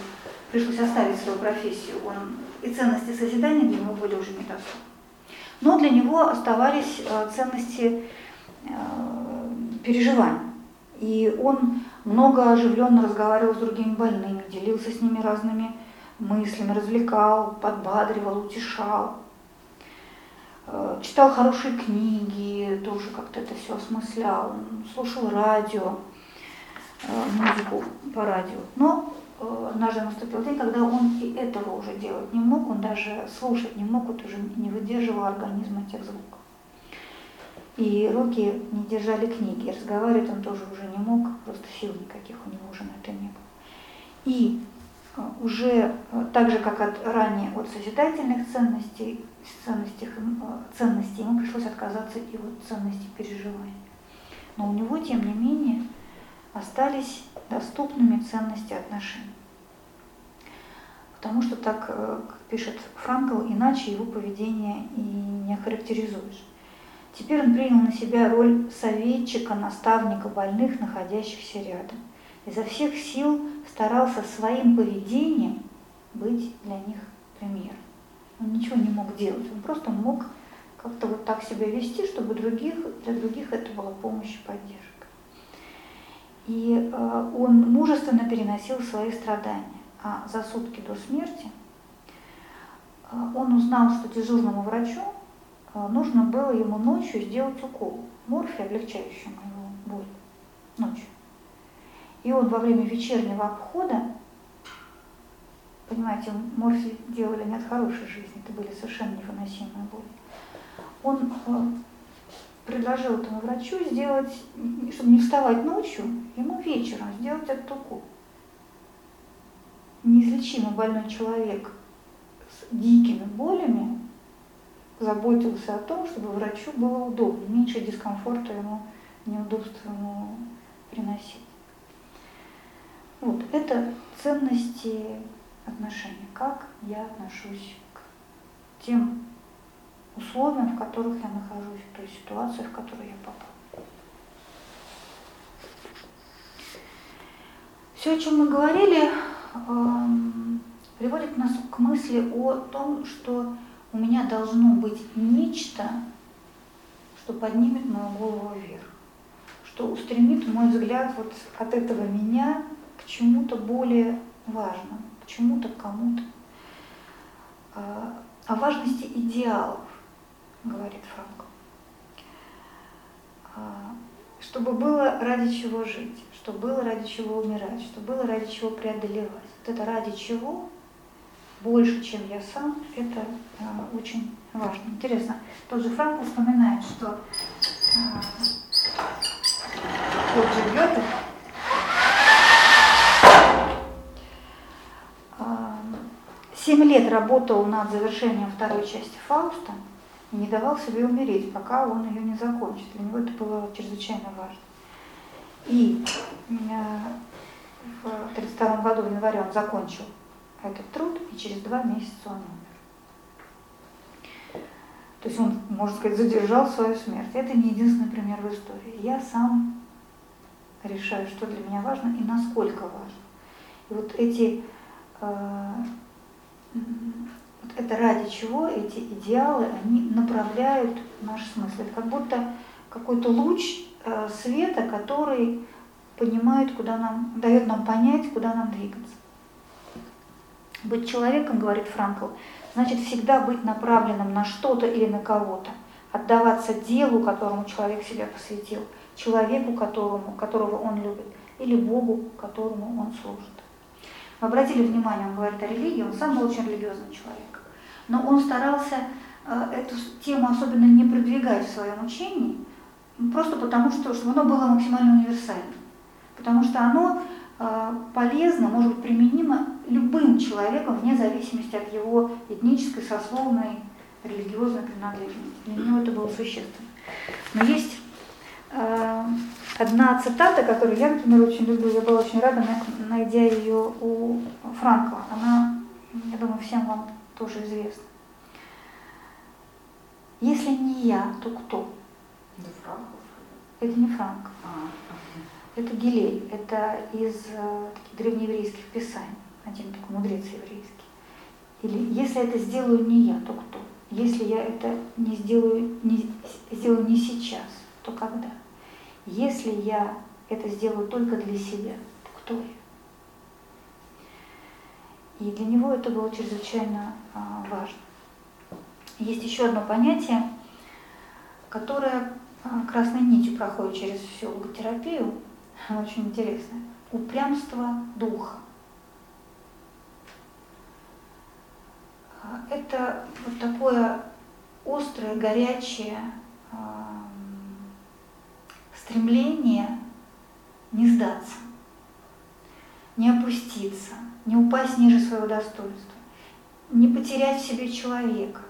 пришлось оставить свою профессию. Он, и ценности созидания для него были уже недоступны. Но для него оставались э, ценности э, переживаний. И он много оживленно разговаривал с другими больными, делился с ними разными мыслями, развлекал, подбадривал, утешал. Э, читал хорошие книги, тоже как-то это все осмыслял, слушал радио, э, музыку по радио. Но э, однажды наступил день, когда он и этого уже делать не мог, он даже слушать не мог, вот уже не выдерживал организма этих звуков. И руки не держали книги, разговаривать он тоже уже не мог, просто сил никаких у него уже на это не было. И уже так же, как от ранее от созидательных ценностей, ценностей, ценностей, ему пришлось отказаться и от ценностей переживания. Но у него, тем не менее, остались доступными ценности отношений. Потому что так, как пишет Франкл, иначе его поведение и не охарактеризуешь. Теперь он принял на себя роль советчика, наставника больных, находящихся рядом. Изо всех сил старался своим поведением быть для них примером. Он ничего не мог делать, он просто мог как-то вот так себя вести, чтобы других, для других это была помощь и поддержка. И э, он мужественно переносил свои страдания. А за сутки до смерти э, он узнал, что дежурному врачу э, нужно было ему ночью сделать укол морфия, облегчающего его боль, ночью. И он во время вечернего обхода Понимаете, морфий делали не от хорошей жизни, это были совершенно невыносимые боли. Он э, предложил этому врачу сделать, чтобы не вставать ночью, ему вечером сделать этот укол. Неизлечимо больной человек с дикими болями заботился о том, чтобы врачу было удобно, меньше дискомфорта ему, неудобства ему приносить. Вот, это ценности отношения, как я отношусь к тем условиям, в которых я нахожусь, в той ситуации, в которую я попал. Все, о чем мы говорили, эм, приводит нас к мысли о том, что у меня должно быть нечто, что поднимет мою голову вверх, что устремит мой взгляд вот от этого меня к чему-то более важному к чему-то, кому-то. А, о важности идеалов, говорит Франк. А, чтобы было ради чего жить, чтобы было ради чего умирать, чтобы было ради чего преодолевать. Вот это ради чего больше, чем я сам, это а, очень важно. Интересно, тот же Франк вспоминает, что тот же Гёте Семь лет работал над завершением второй части Фауста и не давал себе умереть, пока он ее не закончит. Для него это было чрезвычайно важно. И э, в 1932 году, в январе, он закончил этот труд, и через два месяца он умер. То есть он, можно сказать, задержал свою смерть. Это не единственный пример в истории. Я сам решаю, что для меня важно и насколько важно. И вот эти э, это ради чего эти идеалы, они направляют наш смысл. Это как будто какой-то луч э, света, который понимает, куда нам, дает нам понять, куда нам двигаться. Быть человеком, говорит Франкл, значит всегда быть направленным на что-то или на кого-то, отдаваться делу, которому человек себя посвятил, человеку, которому, которого он любит, или Богу, которому он служит обратили внимание, он говорит о религии, он сам был очень религиозный человек. Но он старался э, эту тему особенно не продвигать в своем учении, просто потому, что чтобы оно было максимально универсальным. Потому что оно э, полезно, может быть применимо любым человеком вне зависимости от его этнической, сословной, религиозной принадлежности. Для него это было существенно. Но есть э, одна цитата, которую я, например, очень люблю, я была очень рада, найдя ее у Франкла. Она, я думаю, всем вам тоже известна. Если не я, то кто? Да, Франков. Это не Франк. А, Это Гилей. Это из э, таких древнееврейских писаний. Один такой мудрец еврейский. Или если это сделаю не я, то кто? Если я это не сделаю, не, сделаю не сейчас, то когда? Если я это сделаю только для себя, то кто я? И для него это было чрезвычайно а, важно. Есть еще одно понятие, которое а, красной нитью проходит через всю логотерапию, оно очень интересное. Упрямство духа. А, Это вот такое острое, горячее стремление не сдаться, не опуститься, не упасть ниже своего достоинства, не потерять в себе человека,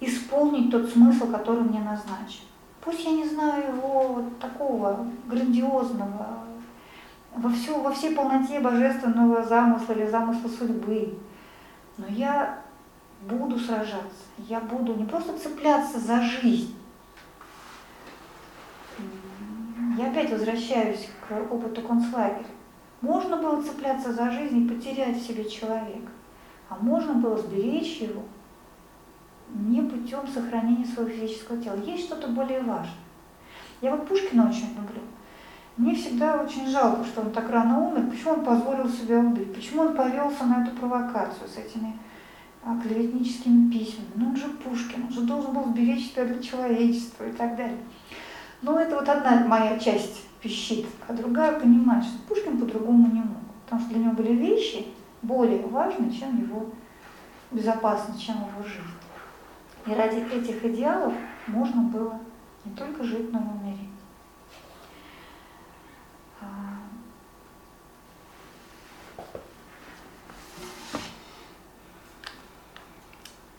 исполнить тот смысл, который мне назначен. Пусть я не знаю его вот такого грандиозного, во, всю, во всей полноте божественного замысла или замысла судьбы, но я буду сражаться, я буду не просто цепляться за жизнь. Я опять возвращаюсь к опыту концлагеря. Можно было цепляться за жизнь и потерять в себе человека, а можно было сберечь его не путем сохранения своего физического тела. Есть что-то более важное. Я вот Пушкина очень люблю. Мне всегда очень жалко, что он так рано умер, почему он позволил себя убить, почему он повелся на эту провокацию с этими а, клеветническими письмами. Ну он же Пушкин, он же должен был сберечь себя для человечества и так далее. Но это вот одна моя часть пищит, а другая понимает, что Пушкин по-другому не мог. Потому что для него были вещи более важные, чем его безопасность, чем его жизнь. И ради этих идеалов можно было не только жить, но и умереть. А,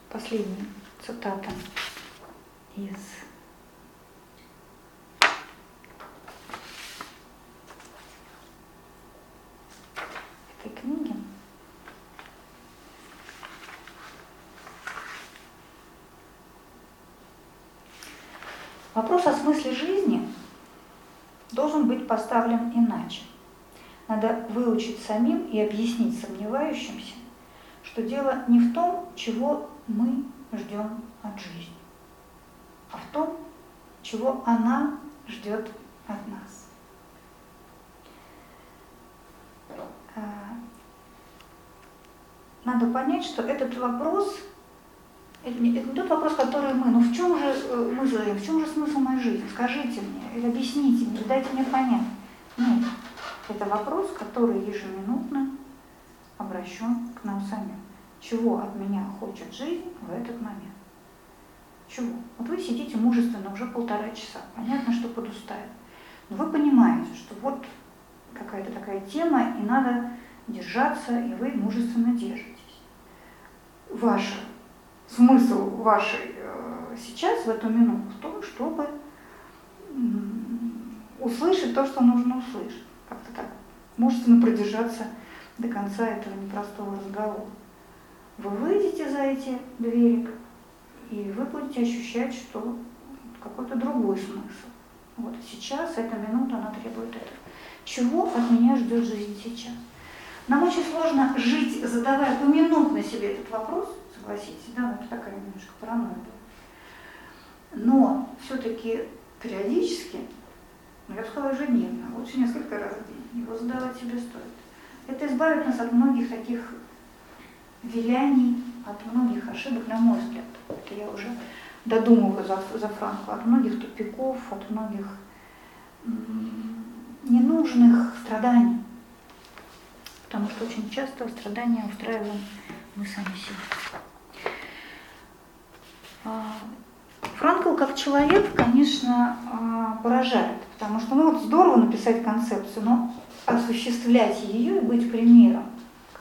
Последняя цитата из этой книги. Вопрос о смысле жизни быть поставлен иначе. Надо выучить самим и объяснить сомневающимся, что дело не в том, чего мы ждем от жизни, а в том, чего она ждет от нас. А, надо понять, что этот вопрос это не, это не тот вопрос, который мы, ну в чем же э, мы живем, в чем же смысл моей жизни? Скажите мне, или объясните мне, дайте мне понять. Нет, это вопрос, который ежеминутно обращен к нам самим. Чего от меня хочет жизнь в этот момент? Чего? Вот вы сидите мужественно уже полтора часа, понятно, что подустали. Но вы понимаете, что вот какая-то такая тема, и надо держаться, и вы мужественно держитесь. Ваша смысл вашей э, сейчас, в эту минуту, в том, чтобы услышать то, что нужно услышать. Как-то так мужественно продержаться до конца этого непростого разговора. Вы выйдете за эти двери, и вы будете ощущать, что какой-то другой смысл. Вот сейчас, эта минута, она требует этого. Чего от меня ждет жизнь сейчас? Нам очень сложно жить, задавая поминутно себе этот вопрос, согласитесь, да, это такая немножко паранойя. Но все-таки периодически, ну я бы сказала ежедневно, лучше несколько раз в день, его задавать себе стоит. Это избавит нас от многих таких виляний, от многих ошибок, на мой взгляд. Это я уже додумываю за, за Франку, от многих тупиков, от многих ненужных страданий. Потому что очень часто страдания устраиваем мы сами себе. А, Франкл как человек, конечно, а, поражает, потому что ну, вот здорово написать концепцию, но осуществлять ее и быть примером,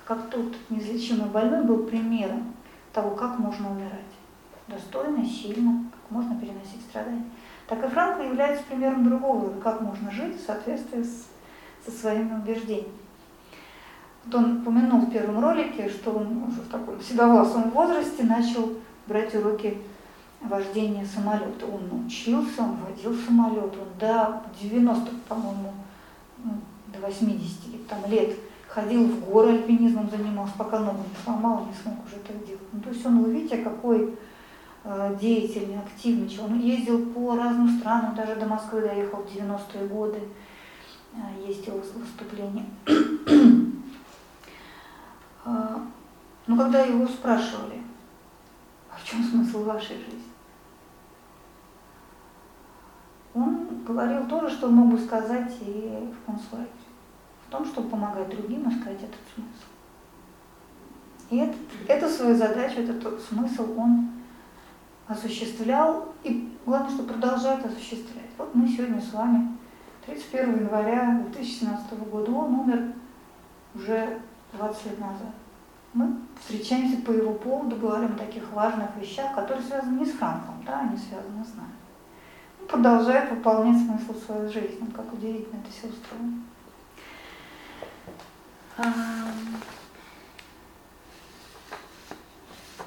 как тот неизлечимый больной был примером того, как можно умирать. Достойно, сильно, как можно переносить страдания. Так и Франкл является примером другого, как можно жить в соответствии с, со своими убеждениями. Вот он упомянул в первом ролике, что он уже в таком седовласом возрасте начал брать уроки вождения самолета. Он учился, он водил самолет, он до 90, по-моему, ну, до 80 там, лет ходил в горы альпинизмом занимался, пока ногу не сломал, не смог уже это делать. Ну, то есть он, вы видите, какой э, деятельный, активный человек. Он ездил по разным странам, даже до Москвы доехал в 90-е годы, э, есть его выступления. э, но когда его спрашивали, а в чем смысл вашей жизни? Он говорил то же, что мог бы сказать и в концлагере том, чтобы помогать другим искать этот смысл. И этот, эту свою задачу, этот смысл он осуществлял и, главное, что продолжает осуществлять. Вот мы сегодня с вами, 31 января 2017 года, он умер уже 20 лет назад. Мы встречаемся по его поводу, говорим о таких важных вещах, которые связаны не с Франком, да, они связаны с нами. Продолжает выполнять смысл своей жизни. Как удивительно это все устроено.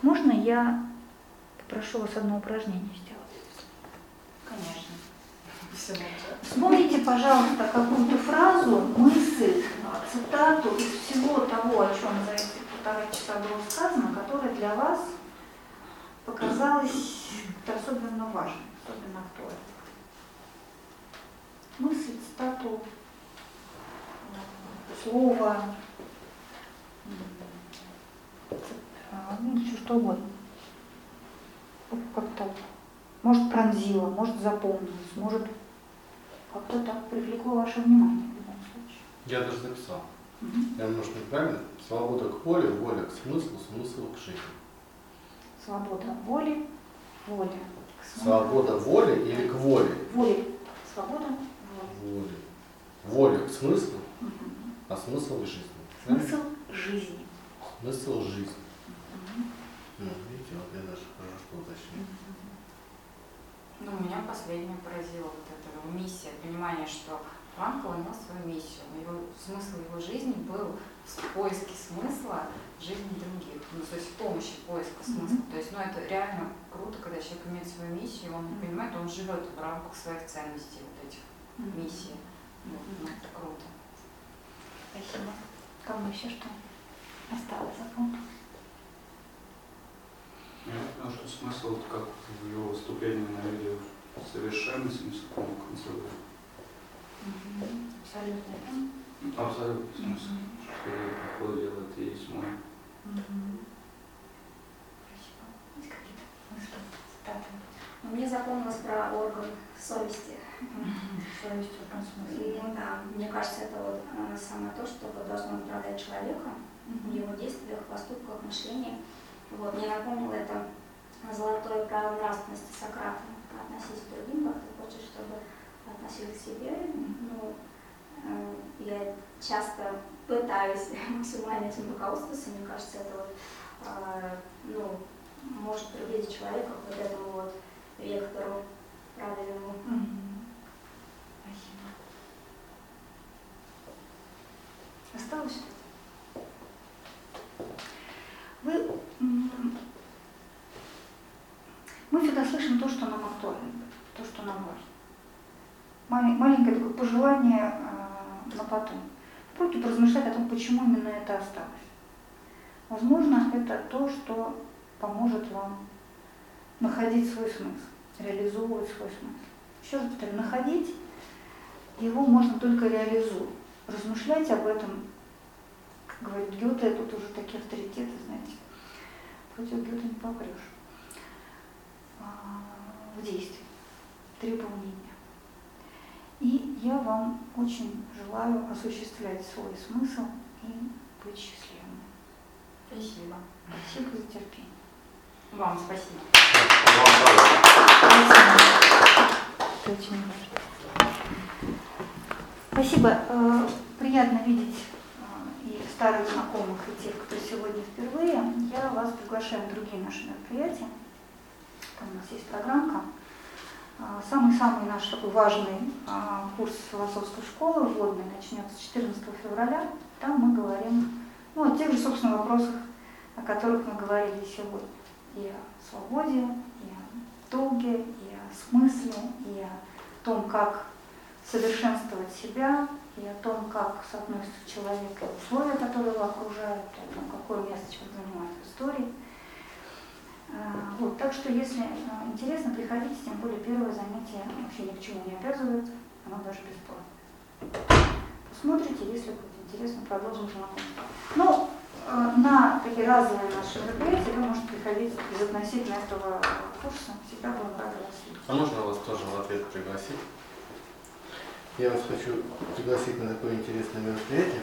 Можно я попрошу вас одно упражнение сделать? Конечно. Вспомните, пожалуйста, какую-то фразу, мысль, цитату из всего того, о чем за эти полтора часа было сказано, которая для вас показалась особенно важной, особенно актуальной. Мысль, цитату, слово, ну, все что угодно. Как-то, может, пронзило, может, запомнилось, может, как-то так привлекло ваше внимание в любом случае. Я даже записал. Угу. Я, может, неправильно? Свобода к воле, воля к смыслу, смысл к жизни. Свобода воли, воля. Свобода воли или к воле? Воле. Свобода воли. Воля. К смыслу, Угу. а смысл к жизни. Смысл жизни. Смысл жизни. Угу. Видите, вот я даже хорошо уточнил. Ну, меня последнее поразило вот эта миссия, понимание, что Франкл имел свою миссию. Его, смысл его жизни был в поиске смысла в жизни других, ну, то есть в помощи поиска смысла. Мгм. То есть, ну, это реально круто, когда человек имеет свою миссию, он Мгм. понимает, он живет в рамках своих ценностей, вот этих Мгм. миссий. Вот, ну, это круто. Спасибо. Кому еще что осталось запомнить? Я понял, что смысл, вот как в его выступлении на видео, совершенный смысл, конце был. Абсолютно. Ну, Абсолютно смысл. Что я, по ходу дела, это и есть мой. Спасибо. Есть какие-то? Ну, Мне запомнилось про орган совести. Совесть в этом смысле. Ну да, мне кажется, это вот э, самое то, что вот должно управлять человеком в его действиях, поступках, мышлении. Вот, мне напомнило это золотое правило нравственности Сократа. Относись к другим, как ты хочешь, чтобы относились к себе. Ну, я часто пытаюсь максимально этим руководствоваться. Мне кажется, это вот, э, ну, может приблизить человека к вот этому вот вектору правильному. Спасибо. Осталось что-то? Вы, мы всегда слышим то, что нам актуально, то, что нам важно. Маленькое такое пожелание э, на потом. Попробуйте поразмышлять о том, почему именно это осталось. Возможно, это то, что поможет вам находить свой смысл, реализовывать свой смысл. Еще раз повторю, находить его можно только реализуя. Размышлять об этом, как говорит Гёте, тут уже такие авторитеты, знаете, против Гёте не попрешь. А, В действии, требования дня. И я вам очень желаю осуществлять свой смысл и быть счастливым. Спасибо. Спасибо за терпение. Вам спасибо. Это очень важно. Спасибо. Приятно видеть э, и старых знакомых, и тех, кто сегодня впервые. Я вас приглашаю на другие наши мероприятия. Там у нас есть программка. А, Самый-самый наш такой важный а, курс философской школы вводный начнется 14 февраля. Там мы говорим ну, о тех же, собственно, вопросах, о которых мы говорили сегодня. И о свободе, и о долге, и о смысле, и о том, как совершенствовать себя, и о том, как соотносится человек и условия, которые его окружают, и о том, какое место человек занимает в истории. А, Вот, так что, если а, интересно, приходите, тем более первое занятие вообще ни к чему не обязывает, оно даже бесплатно. Посмотрите, если будет интересно, продолжим знакомство. Ну, э, на такие разовые наши мероприятия вы можете приходить безотносительно этого курса, всегда будем рады вас видеть. А можно вас тоже в ответ пригласить? Я вас хочу пригласить на такое интересное мероприятие.